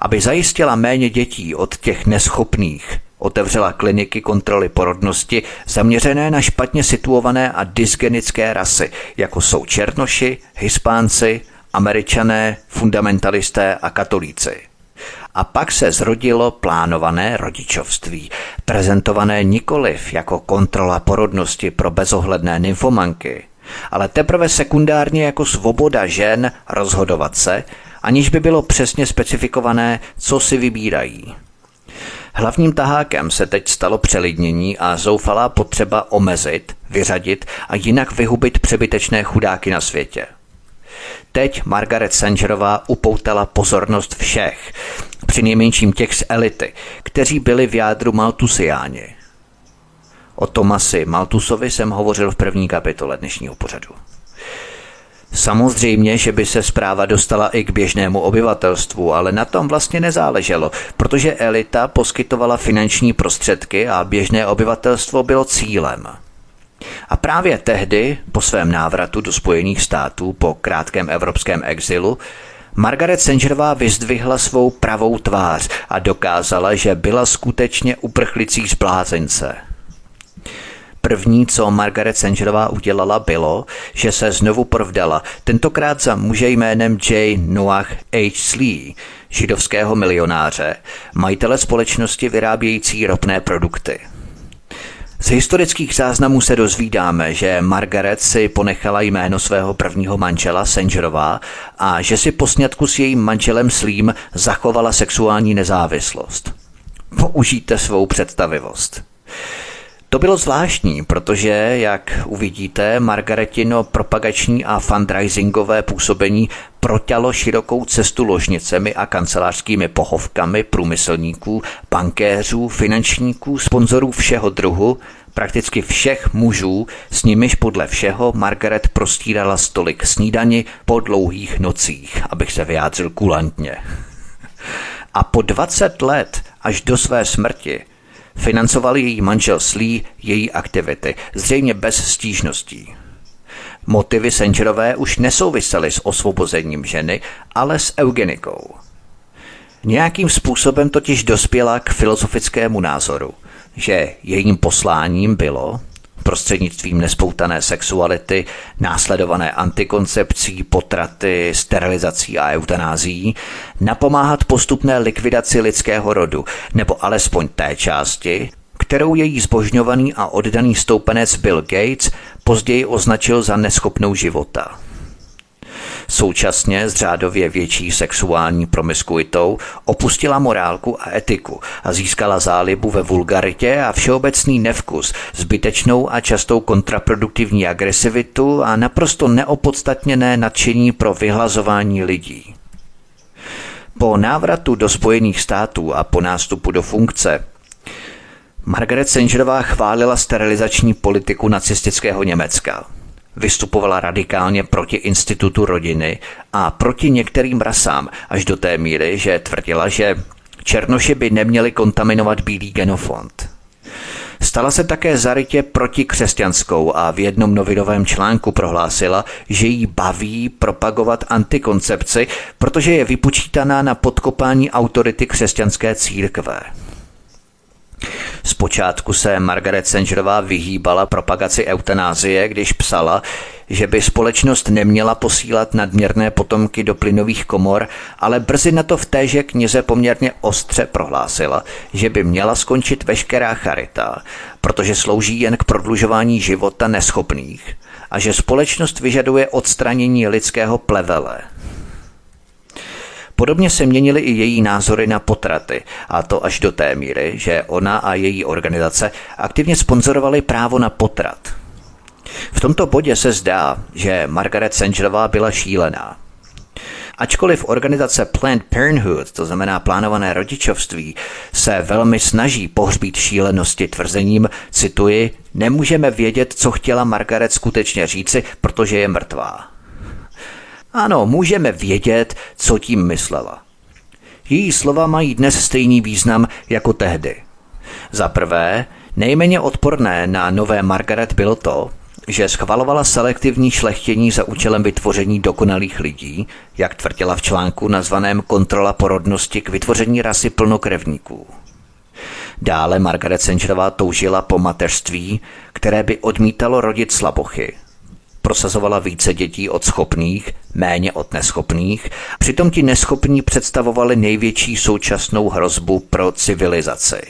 Aby zajistila méně dětí od těch neschopných, otevřela kliniky kontroly porodnosti zaměřené na špatně situované a dysgenické rasy, jako jsou černoši, hispánci, američané, fundamentalisté a katolíci. A pak se zrodilo plánované rodičovství, prezentované nikoliv jako kontrola porodnosti pro bezohledné nymfomanky, ale teprve sekundárně jako svoboda žen rozhodovat se, aniž by bylo přesně specifikované, co si vybírají. Hlavním tahákem se teď stalo přelidnění a zoufalá potřeba omezit, vyřadit a jinak vyhubit přebytečné chudáky na světě. Teď Margaret Sangerová upoutala pozornost všech, při nejmenším těch z elity, kteří byli v jádru Maltusiáni. O Tomasi Maltusovi jsem hovořil v první kapitole dnešního pořadu. Samozřejmě, že by se zpráva dostala i k běžnému obyvatelstvu, ale na tom vlastně nezáleželo, protože elita poskytovala finanční prostředky a běžné obyvatelstvo bylo cílem. A právě tehdy, po svém návratu do Spojených států po krátkém evropském exilu, Margaret Sangerová vyzdvihla svou pravou tvář a dokázala, že byla skutečně uprchlicí z blázence – První, co Margaret Sangerová udělala, bylo, že se znovu provdala, tentokrát za muže jménem J. Noah H. Slee, židovského milionáře, majitele společnosti vyrábějící ropné produkty. Z historických záznamů se dozvídáme, že Margaret si ponechala jméno svého prvního manžela Sangerová a že si po sňatku s jejím manželem Slím zachovala sexuální nezávislost. Použijte svou představivost. To bylo zvláštní, protože, jak uvidíte, Margaretino propagační a fundraisingové působení proťalo širokou cestu ložnicemi a kancelářskými pohovkami průmyslníků, bankéřů, finančníků, sponzorů všeho druhu, prakticky všech mužů, s nimiž podle všeho Margaret prostírala stolik snídani po dlouhých nocích, abych se vyjádřil kulantně. A po 20 let až do své smrti Financoval její manžel Slí její aktivity, zřejmě bez stížností. Motivy Sangerové už nesouvisely s osvobozením ženy, ale s eugenikou. Nějakým způsobem totiž dospěla k filozofickému názoru, že jejím posláním bylo, prostřednictvím nespoutané sexuality, následované antikoncepcí, potraty, sterilizací a eutanází, napomáhat postupné likvidaci lidského rodu, nebo alespoň té části, kterou její zbožňovaný a oddaný stoupenec Bill Gates později označil za neschopnou života. Současně s řádově větší sexuální promiskuitou opustila morálku a etiku a získala zálibu ve vulgaritě a všeobecný nevkus, zbytečnou a častou kontraproduktivní agresivitu a naprosto neopodstatněné nadšení pro vyhlazování lidí. Po návratu do Spojených států a po nástupu do funkce Margaret Sangerová chválila sterilizační politiku nacistického Německa – Vystupovala radikálně proti institutu rodiny a proti některým rasám, až do té míry, že tvrdila, že černoši by neměli kontaminovat bílý genofond. Stala se také zarytě protikřesťanskou a v jednom novinovém článku prohlásila, že jí baví propagovat antikoncepci, protože je vypočítaná na podkopání autority křesťanské církve. Zpočátku se Margaret Sangerová vyhýbala propagaci eutanázie, když psala, že by společnost neměla posílat nadměrné potomky do plynových komor, ale brzy na to v téže knize poměrně ostře prohlásila, že by měla skončit veškerá charita, protože slouží jen k prodlužování života neschopných a že společnost vyžaduje odstranění lidského plevele – Podobně se měnily i její názory na potraty, a to až do té míry, že ona a její organizace aktivně sponzorovali právo na potrat. V tomto bodě se zdá, že Margaret Sangerová byla šílená. Ačkoliv organizace Planned Parenthood, to znamená plánované rodičovství, se velmi snaží pohřbít šílenosti tvrzením, cituji, nemůžeme vědět, co chtěla Margaret skutečně říci, protože je mrtvá. Ano, můžeme vědět, co tím myslela. Její slova mají dnes stejný význam jako tehdy. Za prvé, nejméně odporné na nové Margaret bylo to, že schvalovala selektivní šlechtění za účelem vytvoření dokonalých lidí, jak tvrdila v článku nazvaném Kontrola porodnosti k vytvoření rasy plnokrevníků. Dále Margaret Sangerová toužila po mateřství, které by odmítalo rodit slabochy – prosazovala více dětí od schopných, méně od neschopných, přitom ti neschopní představovali největší současnou hrozbu pro civilizaci.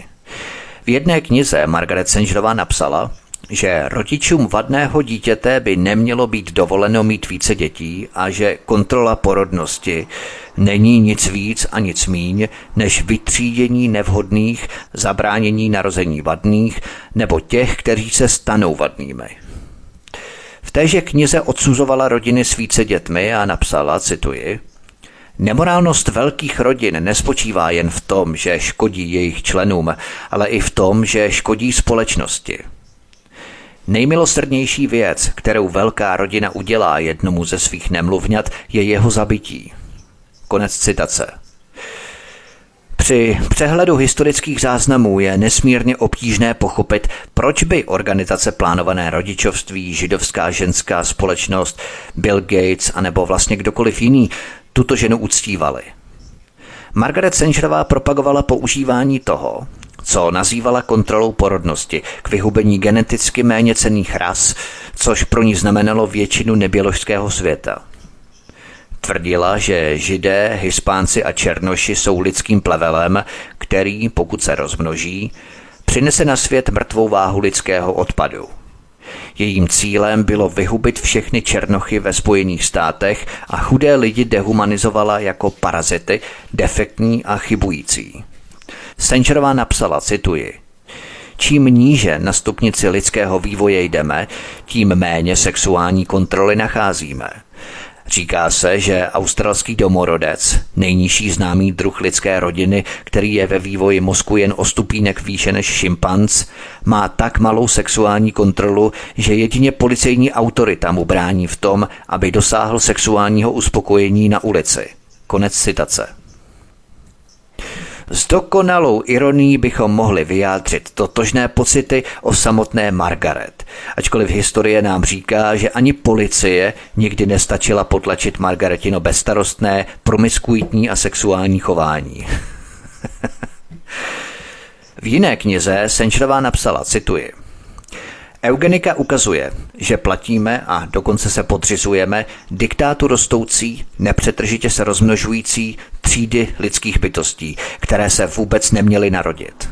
V jedné knize Margaret Sangerová napsala, že rodičům vadného dítěte by nemělo být dovoleno mít více dětí a že kontrola porodnosti není nic víc a nic míň než vytřídění nevhodných, zabránění narození vadných nebo těch, kteří se stanou vadnými téže knize odsuzovala rodiny s více dětmi a napsala, cituji, Nemorálnost velkých rodin nespočívá jen v tom, že škodí jejich členům, ale i v tom, že škodí společnosti. Nejmilosrdnější věc, kterou velká rodina udělá jednomu ze svých nemluvňat, je jeho zabití. Konec citace. Při přehledu historických záznamů je nesmírně obtížné pochopit, proč by organizace plánované rodičovství, židovská ženská společnost, Bill Gates a nebo vlastně kdokoliv jiný tuto ženu uctívali. Margaret Sangerová propagovala používání toho, co nazývala kontrolou porodnosti k vyhubení geneticky méně cených ras, což pro ní znamenalo většinu neběložského světa. Tvrdila, že židé, hispánci a černoši jsou lidským plevelem, který, pokud se rozmnoží, přinese na svět mrtvou váhu lidského odpadu. Jejím cílem bylo vyhubit všechny černochy ve Spojených státech a chudé lidi dehumanizovala jako parazity, defektní a chybující. Sencherová napsala, cituji, Čím níže na stupnici lidského vývoje jdeme, tím méně sexuální kontroly nacházíme. Říká se, že australský domorodec, nejnižší známý druh lidské rodiny, který je ve vývoji mozku jen o stupínek výše než šimpanz, má tak malou sexuální kontrolu, že jedině policejní autorita mu brání v tom, aby dosáhl sexuálního uspokojení na ulici. Konec citace. S dokonalou ironií bychom mohli vyjádřit totožné pocity o samotné Margaret, ačkoliv historie nám říká, že ani policie nikdy nestačila potlačit Margaretino bezstarostné, promiskuitní a sexuální chování. v jiné knize Senčerová napsala, cituji, Eugenika ukazuje, že platíme a dokonce se podřizujeme diktátu rostoucí, nepřetržitě se rozmnožující třídy lidských bytostí, které se vůbec neměly narodit.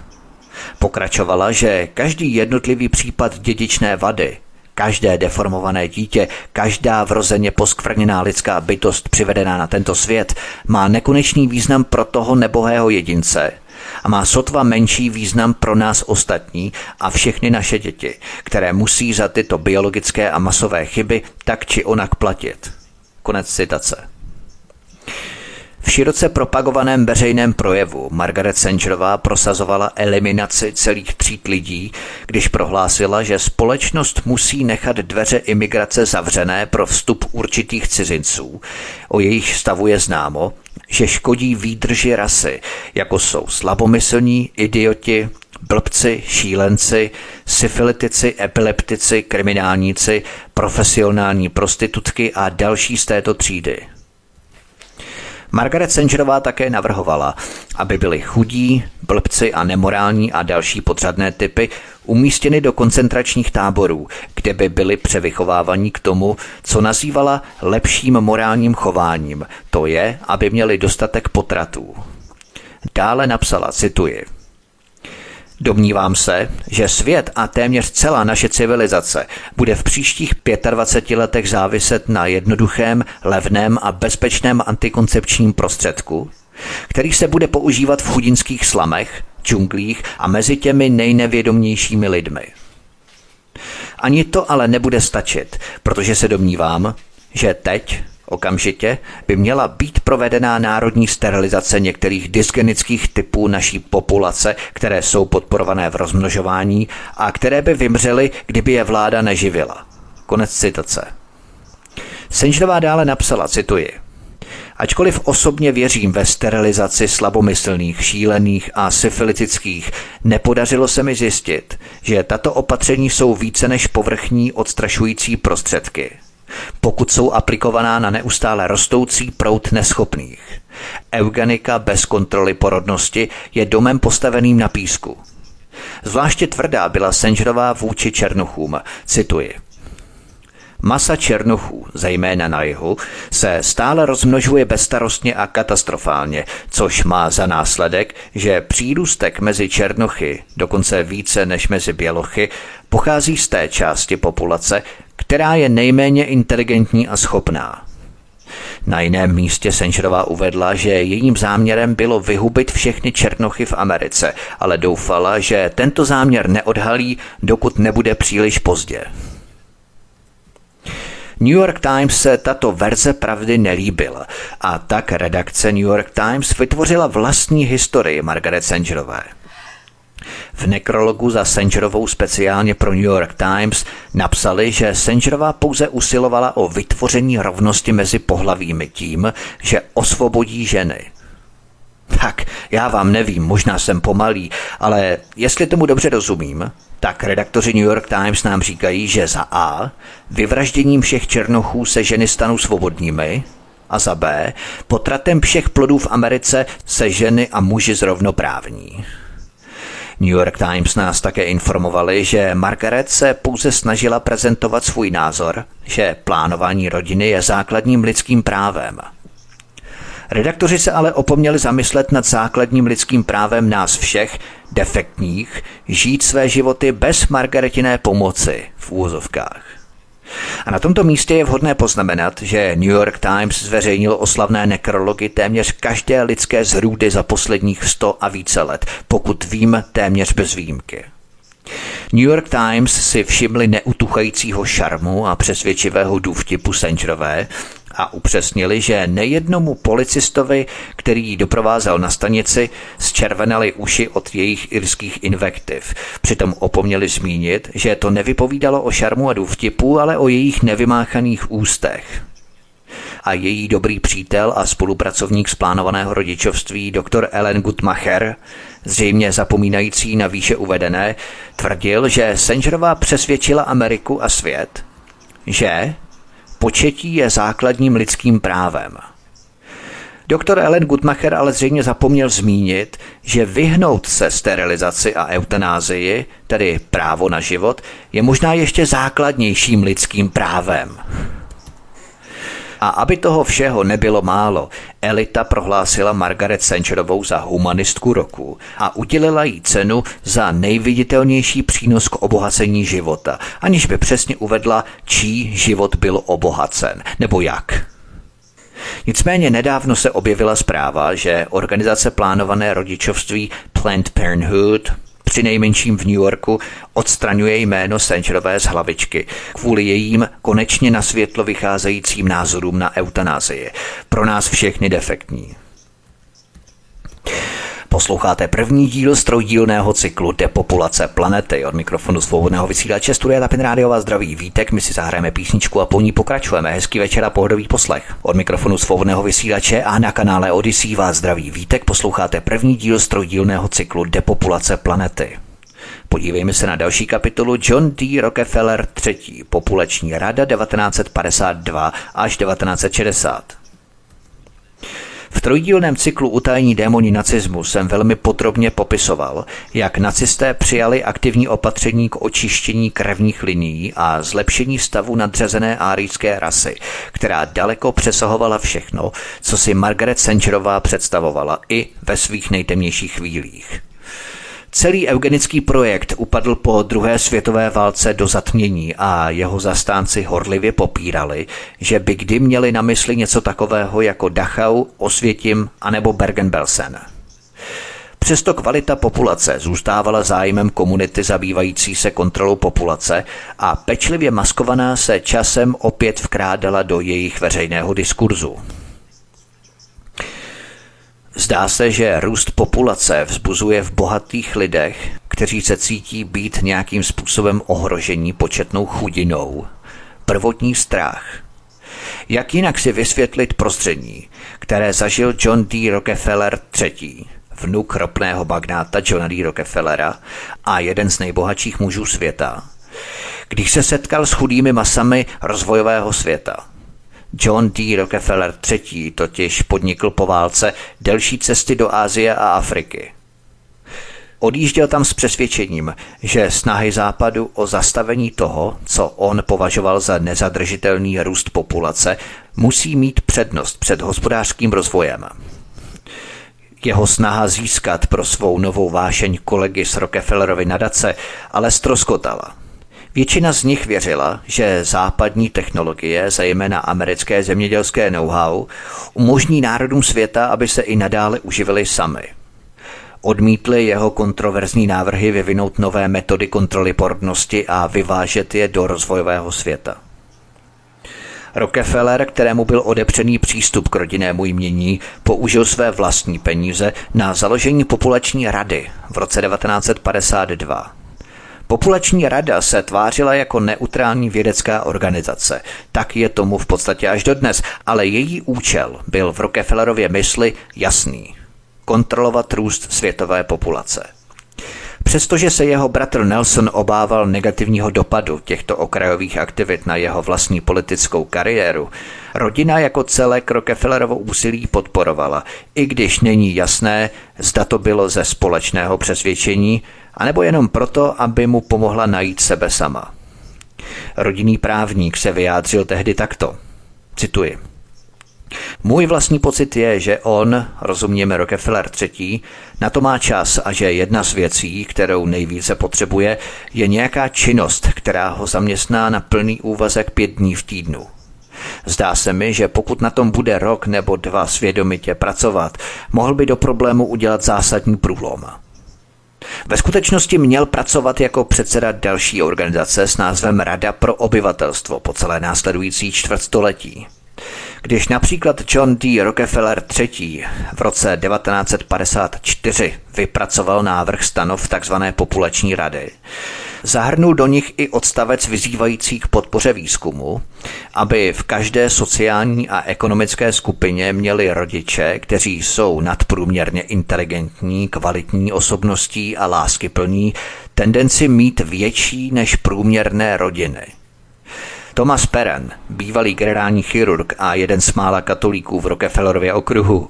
Pokračovala, že každý jednotlivý případ dědičné vady, každé deformované dítě, každá vrozeně poskvrněná lidská bytost přivedená na tento svět má nekonečný význam pro toho nebohého jedince – a má sotva menší význam pro nás ostatní a všechny naše děti, které musí za tyto biologické a masové chyby tak či onak platit. Konec citace. V široce propagovaném veřejném projevu Margaret Sangerová prosazovala eliminaci celých tříd lidí, když prohlásila, že společnost musí nechat dveře imigrace zavřené pro vstup určitých cizinců. O jejich stavu je známo, že škodí výdrži rasy, jako jsou slabomyslní, idioti, blbci, šílenci, syfilitici, epileptici, kriminálníci, profesionální prostitutky a další z této třídy. Margaret Sangerová také navrhovala, aby byli chudí, blbci a nemorální a další podřadné typy umístěny do koncentračních táborů, kde by byli převychovávaní k tomu, co nazývala lepším morálním chováním, to je, aby měli dostatek potratů. Dále napsala, cituji, Domnívám se, že svět a téměř celá naše civilizace bude v příštích 25 letech záviset na jednoduchém, levném a bezpečném antikoncepčním prostředku, který se bude používat v chudinských slamech, džunglích a mezi těmi nejnevědomějšími lidmi. Ani to ale nebude stačit, protože se domnívám, že teď, Okamžitě by měla být provedená národní sterilizace některých dysgenických typů naší populace, které jsou podporované v rozmnožování a které by vymřely, kdyby je vláda neživila. Konec citace. Senžnová dále napsala, cituji, Ačkoliv osobně věřím ve sterilizaci slabomyslných, šílených a syfilitických, nepodařilo se mi zjistit, že tato opatření jsou více než povrchní odstrašující prostředky pokud jsou aplikovaná na neustále rostoucí prout neschopných. Eugenika bez kontroly porodnosti je domem postaveným na písku. Zvláště tvrdá byla Sengerová vůči Černochům, cituji. Masa černochů, zejména na jihu, se stále rozmnožuje bezstarostně a katastrofálně, což má za následek, že přírůstek mezi černochy, dokonce více než mezi bělochy, pochází z té části populace, která je nejméně inteligentní a schopná. Na jiném místě Sencherová uvedla, že jejím záměrem bylo vyhubit všechny černochy v Americe, ale doufala, že tento záměr neodhalí, dokud nebude příliš pozdě. New York Times se tato verze pravdy nelíbila a tak redakce New York Times vytvořila vlastní historii Margaret Sangerové. V nekrologu za Sangerovou speciálně pro New York Times napsali, že Sangerová pouze usilovala o vytvoření rovnosti mezi pohlavími tím, že osvobodí ženy. Tak, já vám nevím, možná jsem pomalý, ale jestli tomu dobře rozumím, tak redaktoři New York Times nám říkají, že za A vyvražděním všech černochů se ženy stanou svobodnými a za B potratem všech plodů v Americe se ženy a muži zrovnoprávní. New York Times nás také informovali, že Margaret se pouze snažila prezentovat svůj názor, že plánování rodiny je základním lidským právem. Redaktoři se ale opomněli zamyslet nad základním lidským právem nás všech, defektních, žít své životy bez Margaretiné pomoci v úvozovkách. A na tomto místě je vhodné poznamenat, že New York Times zveřejnil oslavné nekrology téměř každé lidské zhrůdy za posledních sto a více let, pokud vím téměř bez výjimky. New York Times si všimli neutuchajícího šarmu a přesvědčivého důvtipu Sangerové a upřesnili, že nejednomu policistovi, který ji doprovázel na stanici, zčervenaly uši od jejich irských invektiv. Přitom opomněli zmínit, že to nevypovídalo o šarmu a důvtipu, ale o jejich nevymáchaných ústech a její dobrý přítel a spolupracovník z plánovaného rodičovství dr. Ellen Gutmacher, zřejmě zapomínající na výše uvedené, tvrdil, že Sangerová přesvědčila Ameriku a svět, že početí je základním lidským právem. Doktor Ellen Gutmacher ale zřejmě zapomněl zmínit, že vyhnout se sterilizaci a eutanázii, tedy právo na život, je možná ještě základnějším lidským právem. A aby toho všeho nebylo málo, elita prohlásila Margaret Sancherovou za humanistku roku a udělila jí cenu za nejviditelnější přínos k obohacení života, aniž by přesně uvedla, čí život byl obohacen, nebo jak. Nicméně nedávno se objevila zpráva, že organizace plánované rodičovství Planned Parenthood při nejmenším v New Yorku odstraňuje jméno Sangerové z hlavičky kvůli jejím konečně na světlo vycházejícím názorům na eutanázii. Pro nás všechny defektní. Posloucháte první díl z trojdílného cyklu Depopulace planety. Od mikrofonu svobodného vysílače Studia Tapin Radio vás zdraví Vítek, my si zahrajeme písničku a po ní pokračujeme. Hezký večer a pohodový poslech. Od mikrofonu svobodného vysílače a na kanále Odyssey vás zdraví Vítek, posloucháte první díl z trojdílného cyklu Depopulace planety. Podívejme se na další kapitolu John D. Rockefeller III. Populační rada 1952 až 1960. V trojdílném cyklu Utajení démoni nacismu jsem velmi podrobně popisoval, jak nacisté přijali aktivní opatření k očištění krevních linií a zlepšení stavu nadřazené árijské rasy, která daleko přesahovala všechno, co si Margaret Sangerová představovala i ve svých nejtemnějších chvílích. Celý eugenický projekt upadl po druhé světové válce do zatmění a jeho zastánci horlivě popírali, že by kdy měli na mysli něco takového jako Dachau, Osvětim anebo Bergen-Belsen. Přesto kvalita populace zůstávala zájmem komunity zabývající se kontrolou populace a pečlivě maskovaná se časem opět vkrádala do jejich veřejného diskurzu. Zdá se, že růst populace vzbuzuje v bohatých lidech, kteří se cítí být nějakým způsobem ohrožení početnou chudinou, prvotní strach. Jak jinak si vysvětlit prostředí, které zažil John D. Rockefeller III., vnuk ropného magnáta Johna D. Rockefellera a jeden z nejbohatších mužů světa, když se setkal s chudými masami rozvojového světa – John D. Rockefeller III. totiž podnikl po válce delší cesty do Ázie a Afriky. Odjížděl tam s přesvědčením, že snahy západu o zastavení toho, co on považoval za nezadržitelný růst populace, musí mít přednost před hospodářským rozvojem. Jeho snaha získat pro svou novou vášeň kolegy z Rockefellerovy nadace ale stroskotala. Většina z nich věřila, že západní technologie, zejména americké zemědělské know-how, umožní národům světa, aby se i nadále uživili sami. Odmítli jeho kontroverzní návrhy vyvinout nové metody kontroly porodnosti a vyvážet je do rozvojového světa. Rockefeller, kterému byl odepřený přístup k rodinnému jmění, použil své vlastní peníze na založení populační rady v roce 1952. Populační rada se tvářila jako neutrální vědecká organizace. Tak je tomu v podstatě až dodnes, ale její účel byl v Rockefellerově mysli jasný. Kontrolovat růst světové populace. Přestože se jeho bratr Nelson obával negativního dopadu těchto okrajových aktivit na jeho vlastní politickou kariéru, rodina jako celek Rockefellerovo úsilí podporovala, i když není jasné, zda to bylo ze společného přesvědčení anebo jenom proto, aby mu pomohla najít sebe sama. Rodinný právník se vyjádřil tehdy takto. Cituji. Můj vlastní pocit je, že on, rozumějme Rockefeller III., na to má čas a že jedna z věcí, kterou nejvíce potřebuje, je nějaká činnost, která ho zaměstná na plný úvazek pět dní v týdnu. Zdá se mi, že pokud na tom bude rok nebo dva svědomitě pracovat, mohl by do problému udělat zásadní průlom. Ve skutečnosti měl pracovat jako předseda další organizace s názvem Rada pro obyvatelstvo po celé následující čtvrtstoletí. Když například John D. Rockefeller III. v roce 1954 vypracoval návrh stanov tzv. populační rady, zahrnul do nich i odstavec vyzývající k podpoře výzkumu, aby v každé sociální a ekonomické skupině měli rodiče, kteří jsou nadprůměrně inteligentní, kvalitní osobností a láskyplní, tendenci mít větší než průměrné rodiny – Thomas Perren, bývalý generální chirurg a jeden z mála katolíků v Rockefellerově okruhu,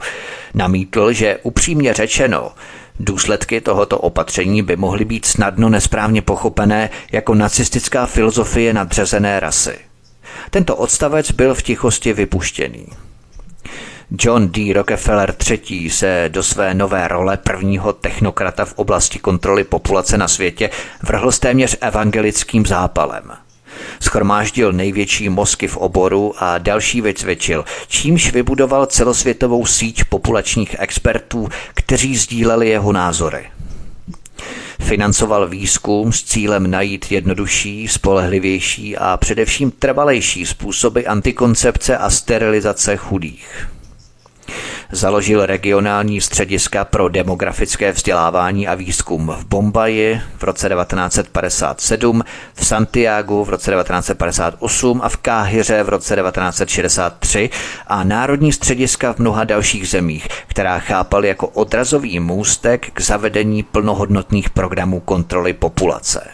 namítl, že upřímně řečeno, Důsledky tohoto opatření by mohly být snadno nesprávně pochopené jako nacistická filozofie nadřazené rasy. Tento odstavec byl v tichosti vypuštěný. John D. Rockefeller III. se do své nové role prvního technokrata v oblasti kontroly populace na světě vrhl s téměř evangelickým zápalem – Schromáždil největší mozky v oboru a další vycvičil, čímž vybudoval celosvětovou síť populačních expertů, kteří sdíleli jeho názory. Financoval výzkum s cílem najít jednodušší, spolehlivější a především trvalejší způsoby antikoncepce a sterilizace chudých. Založil regionální střediska pro demografické vzdělávání a výzkum v Bombaji v roce 1957, v Santiago v roce 1958 a v Káhyře v roce 1963 a národní střediska v mnoha dalších zemích, která chápal jako odrazový můstek k zavedení plnohodnotných programů kontroly populace.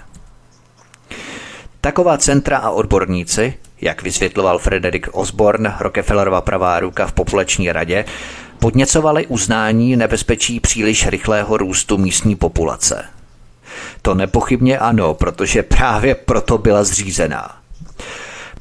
Taková centra a odborníci, jak vysvětloval Frederick Osborne, Rockefellerova pravá ruka v populační radě, podněcovali uznání nebezpečí příliš rychlého růstu místní populace. To nepochybně ano, protože právě proto byla zřízená.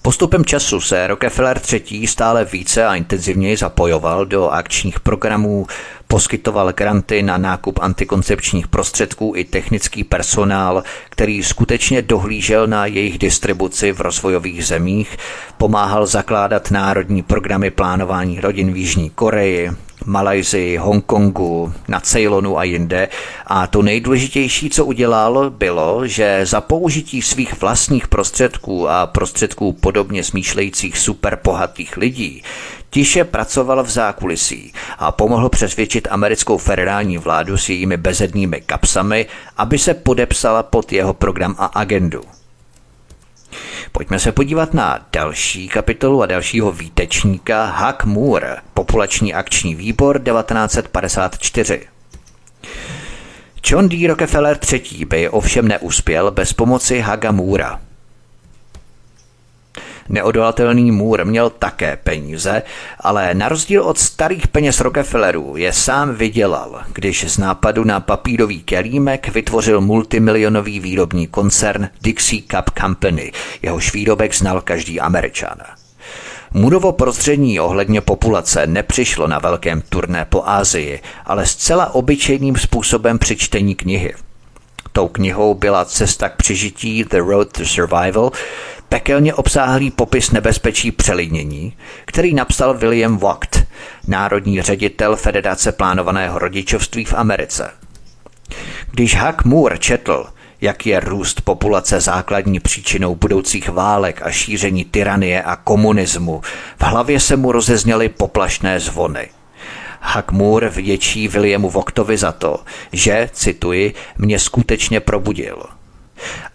Postupem času se Rockefeller III. stále více a intenzivněji zapojoval do akčních programů, poskytoval granty na nákup antikoncepčních prostředků i technický personál, který skutečně dohlížel na jejich distribuci v rozvojových zemích, pomáhal zakládat národní programy plánování rodin v Jižní Koreji, Malajzii, Hongkongu, na Ceylonu a jinde. A to nejdůležitější, co udělal, bylo, že za použití svých vlastních prostředků a prostředků podobně smýšlejících superpohatých lidí tiše pracoval v zákulisí a pomohl přesvědčit americkou federální vládu s jejími bezednými kapsami, aby se podepsala pod jeho program a agendu. Pojďme se podívat na další kapitolu a dalšího výtečníka Hack Moore, Populační akční výbor 1954. John D. Rockefeller III. by ovšem neuspěl bez pomoci Haga Moora. Neodolatelný můr měl také peníze, ale na rozdíl od starých peněz Rockefellerů je sám vydělal, když z nápadu na papírový kelímek vytvořil multimilionový výrobní koncern Dixie Cup Company, jehož výrobek znal každý američan. Murovo prostřední ohledně populace nepřišlo na velkém turné po Ázii, ale zcela obyčejným způsobem při čtení knihy. Tou knihou byla Cesta k přežití The Road to Survival, pekelně obsáhlý popis nebezpečí přelidnění, který napsal William Wacht, národní ředitel Federace plánovaného rodičovství v Americe. Když Huck Moore četl, jak je růst populace základní příčinou budoucích válek a šíření tyranie a komunismu, v hlavě se mu rozezněly poplašné zvony. Moore vděčí Williamu Voktovi za to, že, cituji, mě skutečně probudil –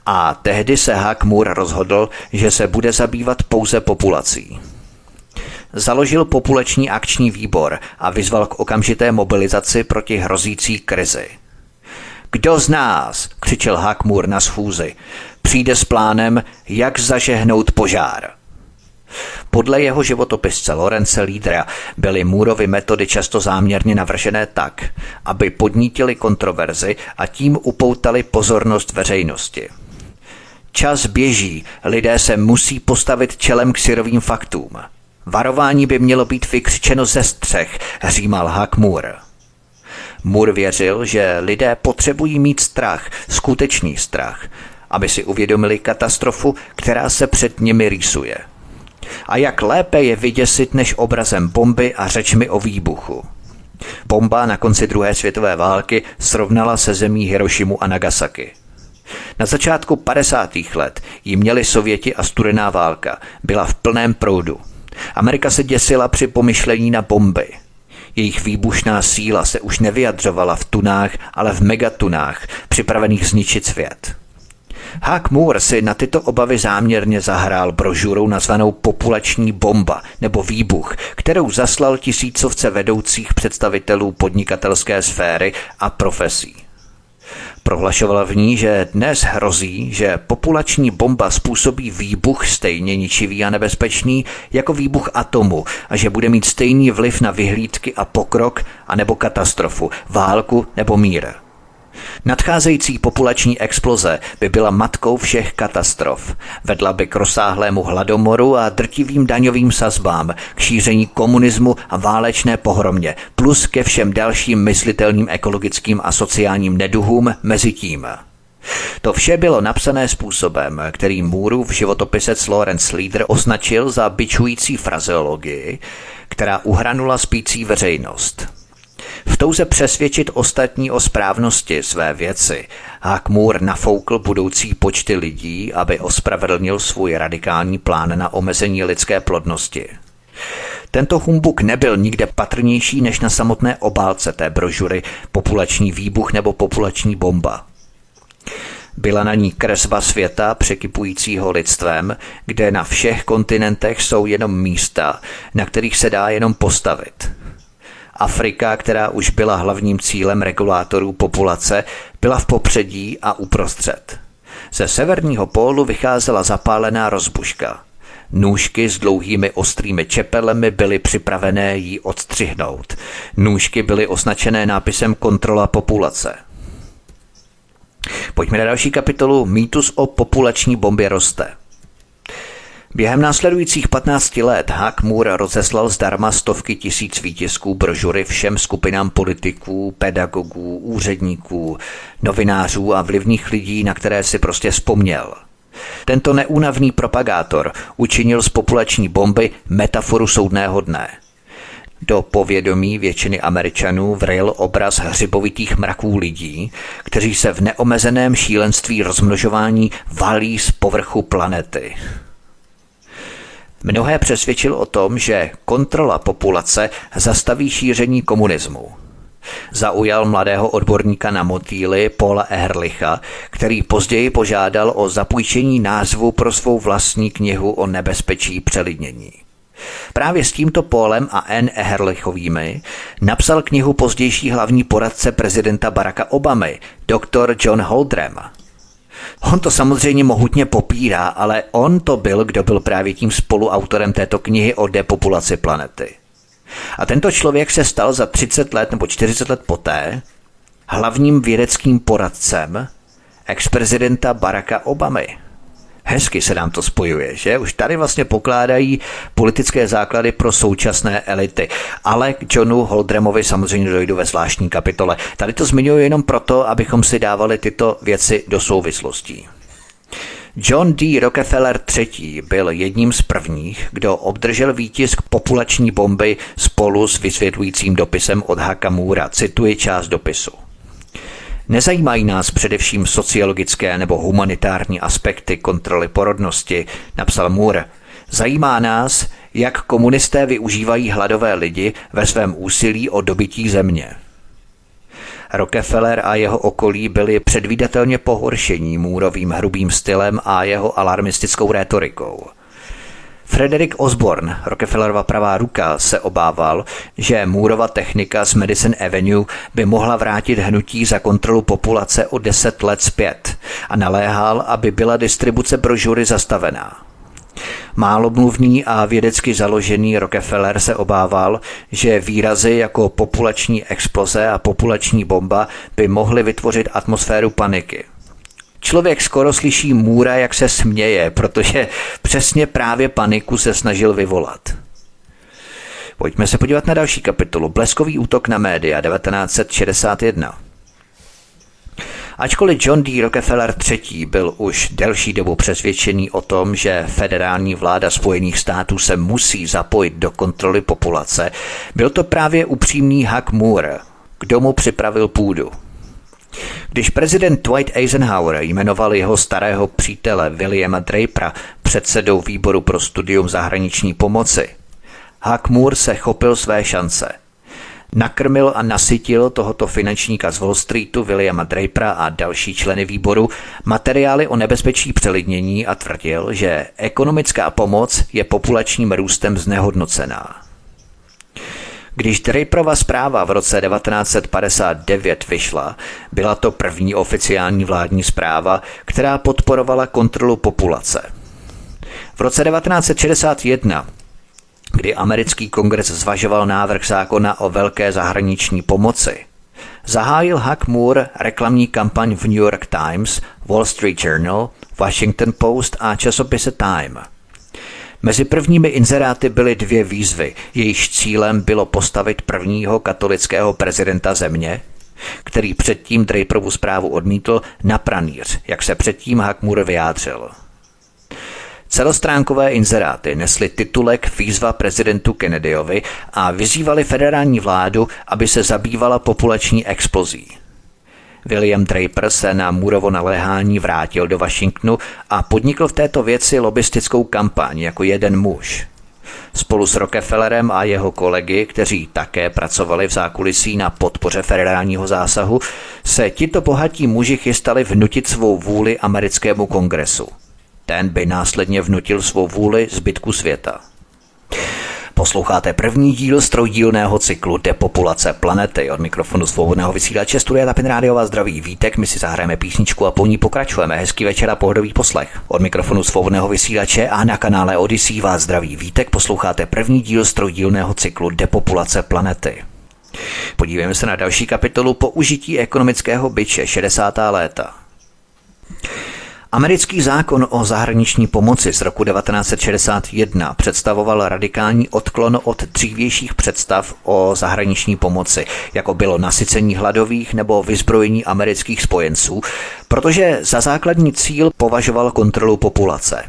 a tehdy se Moore rozhodl, že se bude zabývat pouze populací. Založil populační akční výbor a vyzval k okamžité mobilizaci proti hrozící krizi. Kdo z nás, křičel Moore na schůzi, přijde s plánem, jak zažehnout požár. Podle jeho životopisce Lorence Lídra byly Můrovy metody často záměrně navržené tak, aby podnítili kontroverzi a tím upoutali pozornost veřejnosti. Čas běží, lidé se musí postavit čelem k syrovým faktům. Varování by mělo být vykřičeno ze střech, římal Moore. Moore věřil, že lidé potřebují mít strach, skutečný strach, aby si uvědomili katastrofu, která se před nimi rýsuje. A jak lépe je vyděsit než obrazem bomby a řečmi o výbuchu. Bomba na konci druhé světové války srovnala se zemí Hirošimu a Nagasaki. Na začátku 50. let ji měli Sověti a studená válka. Byla v plném proudu. Amerika se děsila při pomyšlení na bomby. Jejich výbušná síla se už nevyjadřovala v tunách, ale v megatunách, připravených zničit svět. Huck Moore si na tyto obavy záměrně zahrál brožurou nazvanou Populační bomba nebo výbuch, kterou zaslal tisícovce vedoucích představitelů podnikatelské sféry a profesí. Prohlašovala v ní, že dnes hrozí, že populační bomba způsobí výbuch stejně ničivý a nebezpečný jako výbuch atomu a že bude mít stejný vliv na vyhlídky a pokrok anebo katastrofu, válku nebo mír. Nadcházející populační exploze by byla matkou všech katastrof. Vedla by k rozsáhlému hladomoru a drtivým daňovým sazbám, k šíření komunismu a válečné pohromě, plus ke všem dalším myslitelným ekologickým a sociálním neduhům mezi tím. To vše bylo napsané způsobem, který Můrův životopisec Lawrence Leader označil za bičující frazeologii, která uhranula spící veřejnost. V touze přesvědčit ostatní o správnosti své věci Hakmur nafoukl budoucí počty lidí, aby ospravedlnil svůj radikální plán na omezení lidské plodnosti. Tento humbuk nebyl nikde patrnější než na samotné obálce té brožury Populační výbuch nebo populační bomba. Byla na ní kresba světa překypujícího lidstvem, kde na všech kontinentech jsou jenom místa, na kterých se dá jenom postavit – Afrika, která už byla hlavním cílem regulátorů populace, byla v popředí a uprostřed. Ze severního pólu vycházela zapálená rozbuška. Nůžky s dlouhými ostrými čepelemi byly připravené jí odstřihnout. Nůžky byly označené nápisem kontrola populace. Pojďme na další kapitolu Mýtus o populační bombě roste. Během následujících 15 let Moore rozeslal zdarma stovky tisíc výtisků brožury všem skupinám politiků, pedagogů, úředníků, novinářů a vlivných lidí, na které si prostě vzpomněl. Tento neúnavný propagátor učinil z populační bomby metaforu soudného dne. Do povědomí většiny Američanů vril obraz hřibovitých mraků lidí, kteří se v neomezeném šílenství rozmnožování valí z povrchu planety. Mnohé přesvědčil o tom, že kontrola populace zastaví šíření komunismu. Zaujal mladého odborníka na motýly Paula Ehrlicha, který později požádal o zapůjčení názvu pro svou vlastní knihu o nebezpečí přelidnění. Právě s tímto Paulem a N. Ehrlichovými napsal knihu pozdější hlavní poradce prezidenta Baracka Obamy, dr. John Holdrem. On to samozřejmě mohutně popírá, ale on to byl, kdo byl právě tím spoluautorem této knihy o depopulaci planety. A tento člověk se stal za 30 let nebo 40 let poté hlavním vědeckým poradcem ex-prezidenta Baracka Obamy. Hezky se nám to spojuje, že? Už tady vlastně pokládají politické základy pro současné elity. Ale k Johnu Holdremovi samozřejmě dojdu ve zvláštní kapitole. Tady to zmiňuji jenom proto, abychom si dávali tyto věci do souvislostí. John D. Rockefeller III. byl jedním z prvních, kdo obdržel výtisk populační bomby spolu s vysvětlujícím dopisem od Hakamura. Cituji část dopisu. Nezajímají nás především sociologické nebo humanitární aspekty kontroly porodnosti, napsal Moore. Zajímá nás, jak komunisté využívají hladové lidi ve svém úsilí o dobytí země. Rockefeller a jeho okolí byli předvídatelně pohoršení můrovým hrubým stylem a jeho alarmistickou rétorikou – Frederick Osborne, Rockefellerova pravá ruka, se obával, že Můrova technika z Madison Avenue by mohla vrátit hnutí za kontrolu populace o deset let zpět a naléhal, aby byla distribuce brožury zastavená. Málomluvný a vědecky založený Rockefeller se obával, že výrazy jako populační exploze a populační bomba by mohly vytvořit atmosféru paniky. Člověk skoro slyší Můra, jak se směje, protože přesně právě paniku se snažil vyvolat. Pojďme se podívat na další kapitolu. Bleskový útok na média 1961. Ačkoliv John D. Rockefeller III. byl už delší dobu přesvědčený o tom, že federální vláda Spojených států se musí zapojit do kontroly populace, byl to právě upřímný Huck Moore, kdo mu připravil půdu. Když prezident Dwight Eisenhower jmenoval jeho starého přítele Williama Drapera předsedou výboru pro studium zahraniční pomoci, Huck Moore se chopil své šance. Nakrmil a nasytil tohoto finančníka z Wall Streetu Williama Drapera a další členy výboru materiály o nebezpečí přelidnění a tvrdil, že ekonomická pomoc je populačním růstem znehodnocená. Když Draperova zpráva v roce 1959 vyšla, byla to první oficiální vládní zpráva, která podporovala kontrolu populace. V roce 1961 kdy americký kongres zvažoval návrh zákona o velké zahraniční pomoci. Zahájil Huck Moore reklamní kampaň v New York Times, Wall Street Journal, Washington Post a časopise Time. Mezi prvními inzeráty byly dvě výzvy, jejíž cílem bylo postavit prvního katolického prezidenta země, který předtím Draperovu zprávu odmítl na pranýř, jak se předtím Moore vyjádřil. Celostránkové inzeráty nesly titulek výzva prezidentu Kennedyovi a vyzývali federální vládu, aby se zabývala populační explozí. William Draper se na Murovo naléhání vrátil do Washingtonu a podnikl v této věci lobistickou kampaň jako jeden muž. Spolu s Rockefellerem a jeho kolegy, kteří také pracovali v zákulisí na podpoře federálního zásahu, se tito bohatí muži chystali vnutit svou vůli americkému kongresu. Ten by následně vnutil svou vůli zbytku světa. Posloucháte první díl strojdílného cyklu Depopulace planety. Od mikrofonu svobodného vysílače Studia Tapin Rádio vás zdraví vítek, my si zahrajeme písničku a po ní pokračujeme. Hezký večer a pohodový poslech. Od mikrofonu svobodného vysílače a na kanále Odyssey vás zdraví vítek, posloucháte první díl strojdílného cyklu Depopulace planety. Podívejme se na další kapitolu Použití ekonomického byče 60. léta. Americký zákon o zahraniční pomoci z roku 1961 představoval radikální odklon od dřívějších představ o zahraniční pomoci, jako bylo nasycení hladových nebo vyzbrojení amerických spojenců, protože za základní cíl považoval kontrolu populace.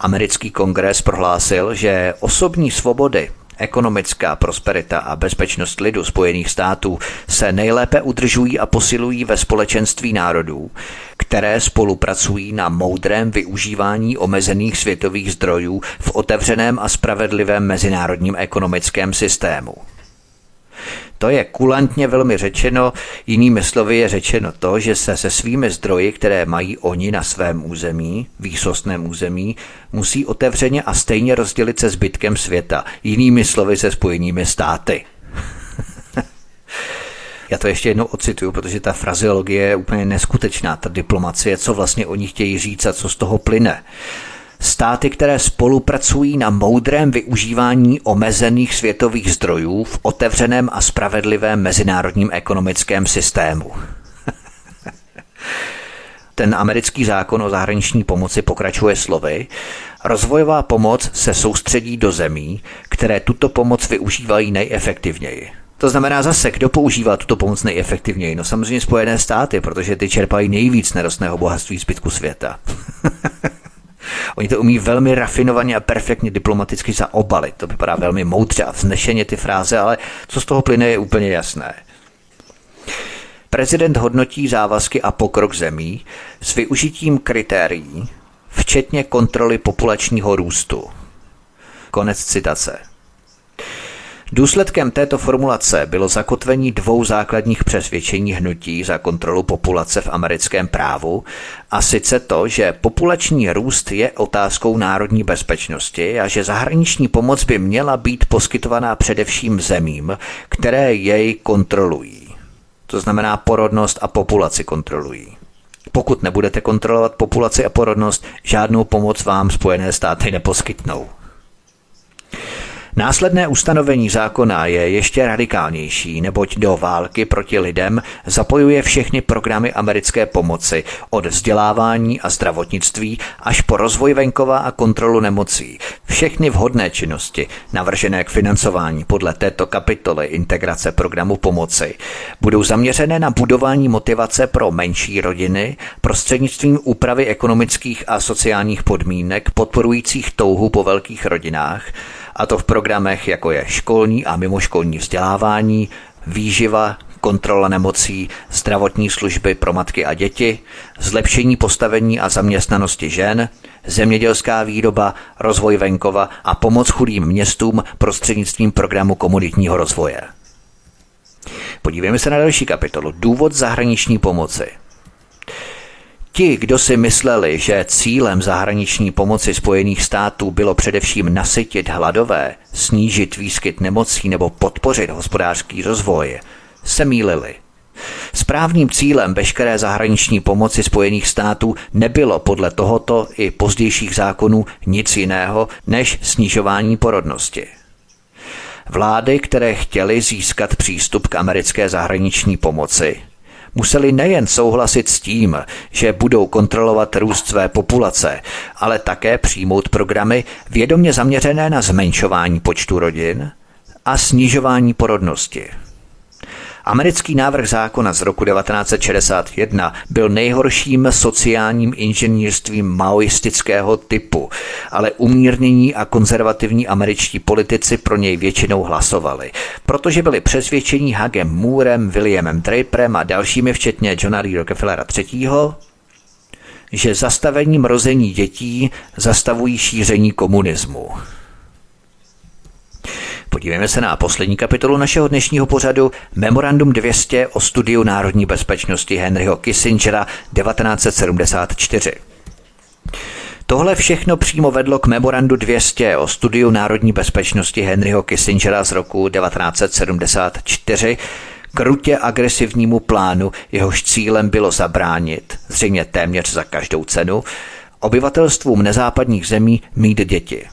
Americký kongres prohlásil, že osobní svobody Ekonomická prosperita a bezpečnost lidu Spojených států se nejlépe udržují a posilují ve společenství národů, které spolupracují na moudrém využívání omezených světových zdrojů v otevřeném a spravedlivém mezinárodním ekonomickém systému. To je kulantně velmi řečeno, jinými slovy je řečeno to, že se se svými zdroji, které mají oni na svém území, výsostném území, musí otevřeně a stejně rozdělit se zbytkem světa, jinými slovy se spojenými státy. Já to ještě jednou ocituju, protože ta frazeologie je úplně neskutečná, ta diplomacie, co vlastně oni chtějí říct a co z toho plyne. Státy, které spolupracují na moudrém využívání omezených světových zdrojů v otevřeném a spravedlivém mezinárodním ekonomickém systému. Ten americký zákon o zahraniční pomoci pokračuje slovy. Rozvojová pomoc se soustředí do zemí, které tuto pomoc využívají nejefektivněji. To znamená zase, kdo používá tuto pomoc nejefektivněji? No samozřejmě Spojené státy, protože ty čerpají nejvíc nerostného bohatství zbytku světa. Oni to umí velmi rafinovaně a perfektně diplomaticky zaobalit. To vypadá velmi moudře a vznešeně ty fráze, ale co z toho plyne je úplně jasné. Prezident hodnotí závazky a pokrok zemí s využitím kritérií, včetně kontroly populačního růstu. Konec citace. Důsledkem této formulace bylo zakotvení dvou základních přesvědčení hnutí za kontrolu populace v americkém právu, a sice to, že populační růst je otázkou národní bezpečnosti a že zahraniční pomoc by měla být poskytovaná především zemím, které jej kontrolují. To znamená porodnost a populaci kontrolují. Pokud nebudete kontrolovat populaci a porodnost, žádnou pomoc vám Spojené státy neposkytnou. Následné ustanovení zákona je ještě radikálnější, neboť do války proti lidem zapojuje všechny programy americké pomoci od vzdělávání a zdravotnictví až po rozvoj venkova a kontrolu nemocí. Všechny vhodné činnosti, navržené k financování podle této kapitoly integrace programu pomoci, budou zaměřené na budování motivace pro menší rodiny prostřednictvím úpravy ekonomických a sociálních podmínek podporujících touhu po velkých rodinách, a to v programech jako je školní a mimoškolní vzdělávání, výživa, kontrola nemocí, zdravotní služby pro matky a děti, zlepšení postavení a zaměstnanosti žen, zemědělská výroba, rozvoj venkova a pomoc chudým městům prostřednictvím programu komunitního rozvoje. Podívejme se na další kapitolu. Důvod zahraniční pomoci – Ti, kdo si mysleli, že cílem zahraniční pomoci Spojených států bylo především nasytit hladové, snížit výskyt nemocí nebo podpořit hospodářský rozvoj, se mýlili. Správným cílem veškeré zahraniční pomoci Spojených států nebylo podle tohoto i pozdějších zákonů nic jiného než snižování porodnosti. Vlády, které chtěly získat přístup k americké zahraniční pomoci, museli nejen souhlasit s tím, že budou kontrolovat růst své populace, ale také přijmout programy vědomě zaměřené na zmenšování počtu rodin a snižování porodnosti. Americký návrh zákona z roku 1961 byl nejhorším sociálním inženýrstvím maoistického typu, ale umírnění a konzervativní američtí politici pro něj většinou hlasovali, protože byli přesvědčení Hagem Moorem, Williamem Draperem a dalšími včetně Johna D. Rockefellera III., že zastavením rození dětí zastavují šíření komunismu. Podívejme se na poslední kapitolu našeho dnešního pořadu Memorandum 200 o studiu národní bezpečnosti Henryho Kissingera 1974. Tohle všechno přímo vedlo k memorandu 200 o studiu národní bezpečnosti Henryho Kissingera z roku 1974, krutě agresivnímu plánu, jehož cílem bylo zabránit, zřejmě téměř za každou cenu, obyvatelstvům nezápadních zemí mít děti.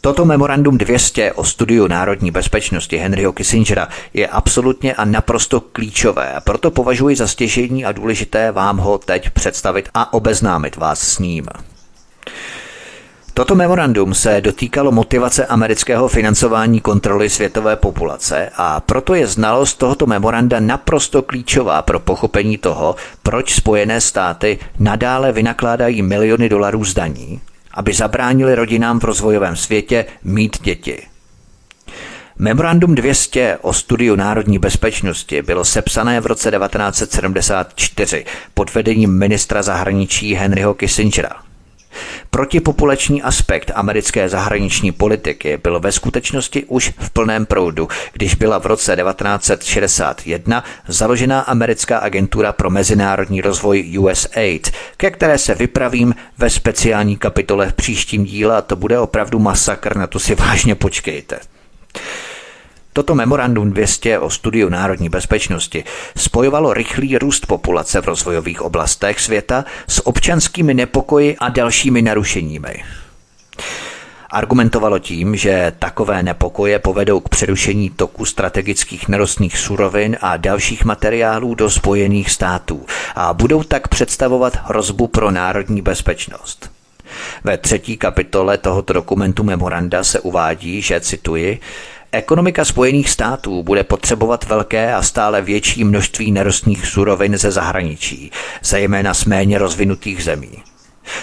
Toto memorandum 200 o studiu národní bezpečnosti Henryho Kissingera je absolutně a naprosto klíčové a proto považuji za stěžení a důležité vám ho teď představit a obeznámit vás s ním. Toto memorandum se dotýkalo motivace amerického financování kontroly světové populace a proto je znalost tohoto memoranda naprosto klíčová pro pochopení toho, proč Spojené státy nadále vynakládají miliony dolarů z daní aby zabránili rodinám v rozvojovém světě mít děti. Memorandum 200 o studiu národní bezpečnosti bylo sepsané v roce 1974 pod vedením ministra zahraničí Henryho Kissingera. Protipopulační aspekt americké zahraniční politiky byl ve skutečnosti už v plném proudu, když byla v roce 1961 založena americká agentura pro mezinárodní rozvoj USAID, ke které se vypravím ve speciální kapitole v příštím díle a to bude opravdu masakr, na to si vážně počkejte. Toto memorandum 200 o studiu národní bezpečnosti spojovalo rychlý růst populace v rozvojových oblastech světa s občanskými nepokoji a dalšími narušeními. Argumentovalo tím, že takové nepokoje povedou k přerušení toku strategických nerostných surovin a dalších materiálů do Spojených států a budou tak představovat hrozbu pro národní bezpečnost. Ve třetí kapitole tohoto dokumentu memoranda se uvádí, že cituji, Ekonomika Spojených států bude potřebovat velké a stále větší množství nerostných surovin ze zahraničí, zejména z méně rozvinutých zemí.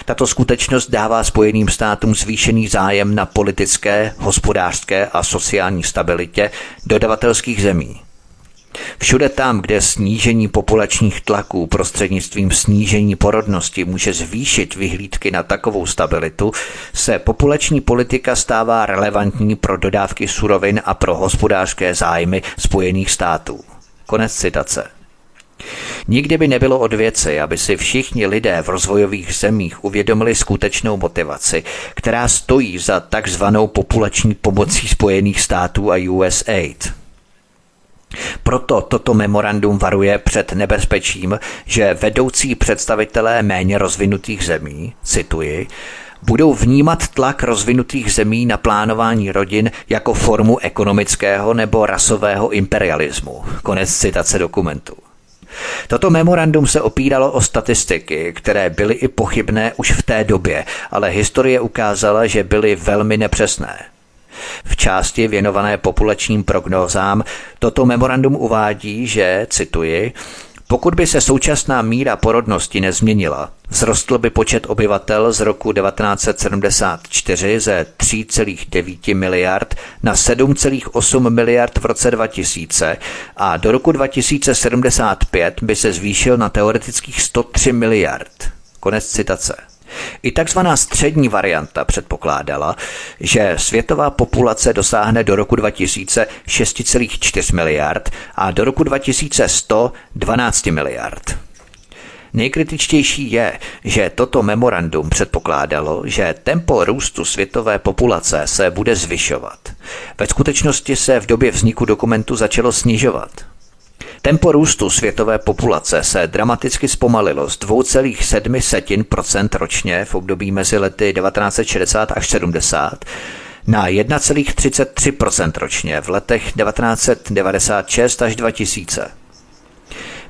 Tato skutečnost dává Spojeným státům zvýšený zájem na politické, hospodářské a sociální stabilitě dodavatelských zemí. Všude tam, kde snížení populačních tlaků prostřednictvím snížení porodnosti může zvýšit vyhlídky na takovou stabilitu, se populační politika stává relevantní pro dodávky surovin a pro hospodářské zájmy Spojených států. Konec citace. Nikdy by nebylo od věci, aby si všichni lidé v rozvojových zemích uvědomili skutečnou motivaci, která stojí za takzvanou populační pomocí Spojených států a USAID. Proto toto memorandum varuje před nebezpečím, že vedoucí představitelé méně rozvinutých zemí, cituji, budou vnímat tlak rozvinutých zemí na plánování rodin jako formu ekonomického nebo rasového imperialismu. Konec citace dokumentu. Toto memorandum se opíralo o statistiky, které byly i pochybné už v té době, ale historie ukázala, že byly velmi nepřesné. V části věnované populačním prognózám toto memorandum uvádí, že, cituji, pokud by se současná míra porodnosti nezměnila, vzrostl by počet obyvatel z roku 1974 ze 3,9 miliard na 7,8 miliard v roce 2000 a do roku 2075 by se zvýšil na teoretických 103 miliard. Konec citace. I takzvaná střední varianta předpokládala, že světová populace dosáhne do roku 2000 6,4 miliard a do roku 2100 12 miliard. Nejkritičtější je, že toto memorandum předpokládalo, že tempo růstu světové populace se bude zvyšovat. Ve skutečnosti se v době vzniku dokumentu začalo snižovat. Tempo růstu světové populace se dramaticky zpomalilo z 2,7% ročně v období mezi lety 1960 až 70 na 1,33% ročně v letech 1996 až 2000.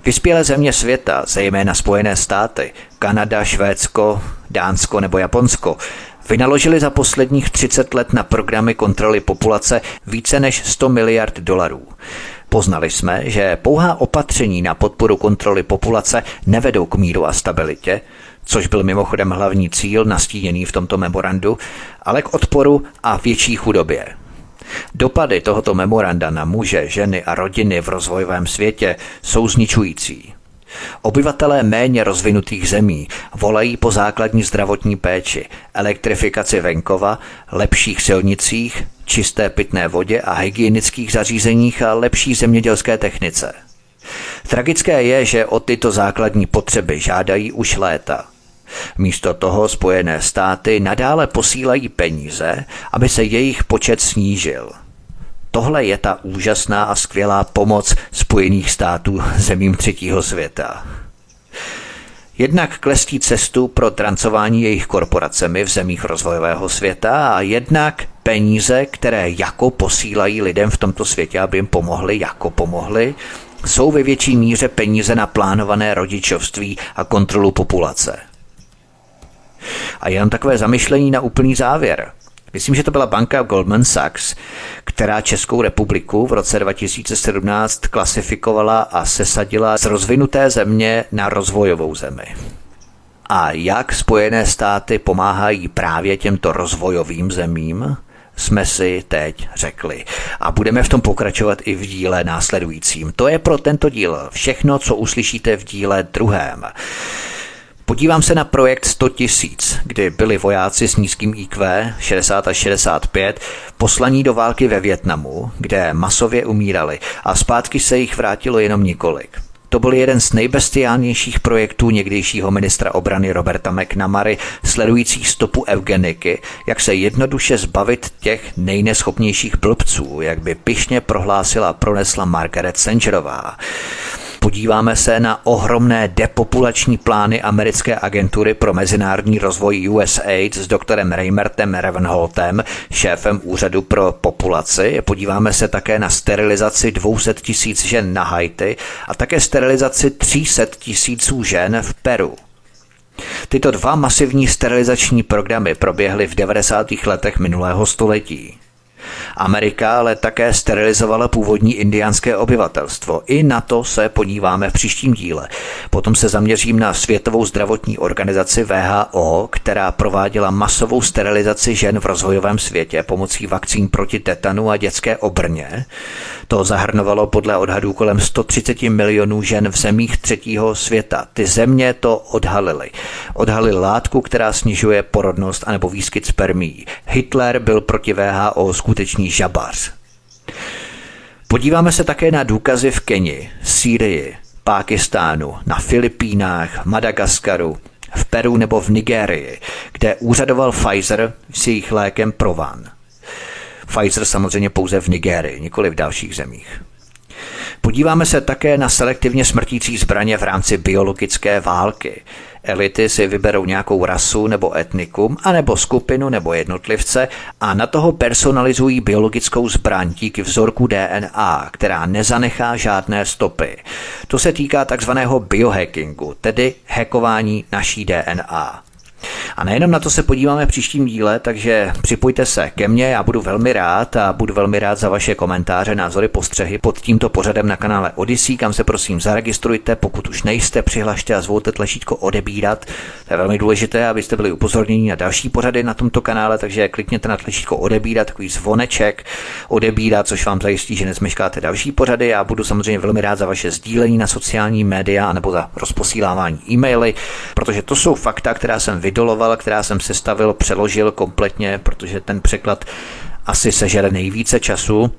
Vyspělé země světa, zejména Spojené státy, Kanada, Švédsko, Dánsko nebo Japonsko, vynaložili za posledních 30 let na programy kontroly populace více než 100 miliard dolarů. Poznali jsme, že pouhá opatření na podporu kontroly populace nevedou k míru a stabilitě, což byl mimochodem hlavní cíl nastíněný v tomto memorandu, ale k odporu a větší chudobě. Dopady tohoto memoranda na muže, ženy a rodiny v rozvojovém světě jsou zničující. Obyvatelé méně rozvinutých zemí volají po základní zdravotní péči, elektrifikaci venkova, lepších silnicích, čisté pitné vodě a hygienických zařízeních a lepší zemědělské technice. Tragické je, že o tyto základní potřeby žádají už léta. Místo toho Spojené státy nadále posílají peníze, aby se jejich počet snížil – Tohle je ta úžasná a skvělá pomoc Spojených států zemím třetího světa. Jednak klestí cestu pro trancování jejich korporacemi v zemích rozvojového světa a jednak peníze, které jako posílají lidem v tomto světě, aby jim pomohli, jako pomohli, jsou ve větší míře peníze na plánované rodičovství a kontrolu populace. A jen takové zamyšlení na úplný závěr. Myslím, že to byla banka Goldman Sachs, která Českou republiku v roce 2017 klasifikovala a sesadila z rozvinuté země na rozvojovou zemi. A jak Spojené státy pomáhají právě těmto rozvojovým zemím, jsme si teď řekli. A budeme v tom pokračovat i v díle následujícím. To je pro tento díl všechno, co uslyšíte v díle druhém. Podívám se na projekt 100 tisíc, kdy byli vojáci s nízkým IQ 60 až 65 poslaní do války ve Větnamu, kde masově umírali a zpátky se jich vrátilo jenom několik. To byl jeden z nejbestiálnějších projektů někdejšího ministra obrany Roberta McNamary, sledující stopu eugeniky, jak se jednoduše zbavit těch nejneschopnějších blbců, jak by pišně prohlásila pronesla Margaret Sangerová. Podíváme se na ohromné depopulační plány americké agentury pro mezinárodní rozvoj USAID s doktorem Reimertem Ravenholtem, šéfem úřadu pro populaci. Podíváme se také na sterilizaci 200 tisíc žen na Haiti a také sterilizaci 300 tisíců žen v Peru. Tyto dva masivní sterilizační programy proběhly v 90. letech minulého století. Amerika ale také sterilizovala původní indiánské obyvatelstvo. I na to se podíváme v příštím díle. Potom se zaměřím na Světovou zdravotní organizaci VHO, která prováděla masovou sterilizaci žen v rozvojovém světě pomocí vakcín proti tetanu a dětské obrně. To zahrnovalo podle odhadů kolem 130 milionů žen v zemích třetího světa. Ty země to odhalily. Odhalili látku, která snižuje porodnost anebo výskyt spermí. Hitler byl proti VHO skutečný žabař. Podíváme se také na důkazy v Keni, Sýrii, Pákistánu, na Filipínách, Madagaskaru, v Peru nebo v Nigérii, kde úřadoval Pfizer s jejich lékem Provan. Pfizer samozřejmě pouze v Nigérii, nikoli v dalších zemích. Podíváme se také na selektivně smrtící zbraně v rámci biologické války. Elity si vyberou nějakou rasu nebo etnikum, anebo skupinu nebo jednotlivce a na toho personalizují biologickou zbraň díky vzorku DNA, která nezanechá žádné stopy. To se týká takzvaného biohackingu, tedy hackování naší DNA. A nejenom na to se podíváme v příštím díle, takže připojte se ke mně, já budu velmi rád a budu velmi rád za vaše komentáře, názory, postřehy pod tímto pořadem na kanále Odyssey, kam se prosím zaregistrujte, pokud už nejste, přihlašte a zvolte tlačítko odebírat. To je velmi důležité, abyste byli upozorněni na další pořady na tomto kanále, takže klikněte na tlačítko odebírat, takový zvoneček odebírat, což vám zajistí, že nezmeškáte další pořady. Já budu samozřejmě velmi rád za vaše sdílení na sociální média nebo za rozposílávání e-maily, protože to jsou fakta, která jsem vydoloval, která jsem sestavil, přeložil kompletně, protože ten překlad asi sežere nejvíce času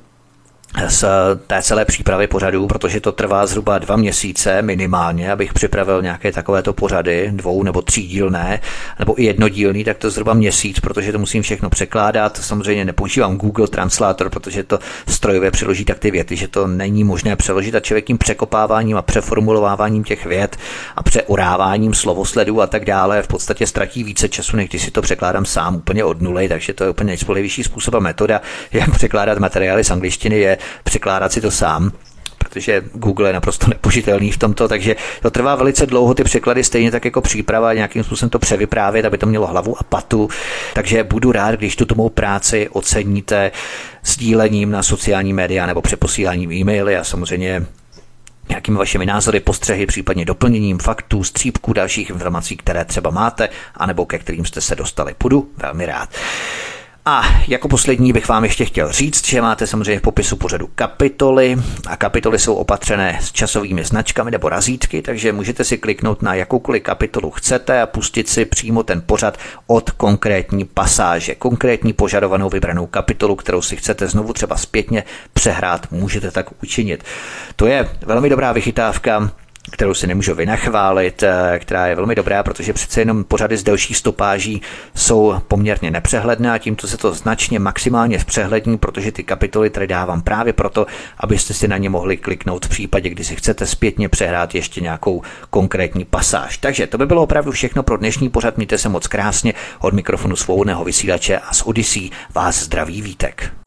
z té celé přípravy pořadů, protože to trvá zhruba dva měsíce minimálně, abych připravil nějaké takovéto pořady, dvou nebo třídílné, nebo i jednodílný, tak to zhruba měsíc, protože to musím všechno překládat. Samozřejmě nepoužívám Google Translator, protože to strojově přeloží tak ty věty, že to není možné přeložit a člověk tím překopáváním a přeformulováváním těch vět a přeuráváním slovosledů a tak dále v podstatě ztratí více času, než když si to překládám sám úplně od nuly, takže to je úplně nejspolehlivější způsob a metoda, jak překládat materiály z angličtiny je překládat si to sám, protože Google je naprosto nepožitelný v tomto, takže to trvá velice dlouho ty překlady, stejně tak jako příprava, nějakým způsobem to převyprávět, aby to mělo hlavu a patu. Takže budu rád, když tuto mou práci oceníte sdílením na sociální média nebo přeposíláním e-maily a samozřejmě nějakými vašimi názory, postřehy, případně doplněním faktů, střípků dalších informací, které třeba máte, anebo ke kterým jste se dostali. Budu velmi rád. A jako poslední bych vám ještě chtěl říct, že máte samozřejmě v popisu pořadu kapitoly. A kapitoly jsou opatřené s časovými značkami nebo razítky, takže můžete si kliknout na jakoukoliv kapitolu chcete a pustit si přímo ten pořad od konkrétní pasáže, konkrétní požadovanou vybranou kapitolu, kterou si chcete znovu třeba zpětně přehrát, můžete tak učinit. To je velmi dobrá vychytávka kterou si nemůžu vynachválit, eh, která je velmi dobrá, protože přece jenom pořady z delší stopáží jsou poměrně nepřehledné a tímto se to značně maximálně zpřehlední, protože ty kapitoly tady dávám právě proto, abyste si na ně mohli kliknout v případě, kdy si chcete zpětně přehrát ještě nějakou konkrétní pasáž. Takže to by bylo opravdu všechno pro dnešní pořad. Mějte se moc krásně od mikrofonu svobodného vysílače a z Odyssey vás zdraví vítek.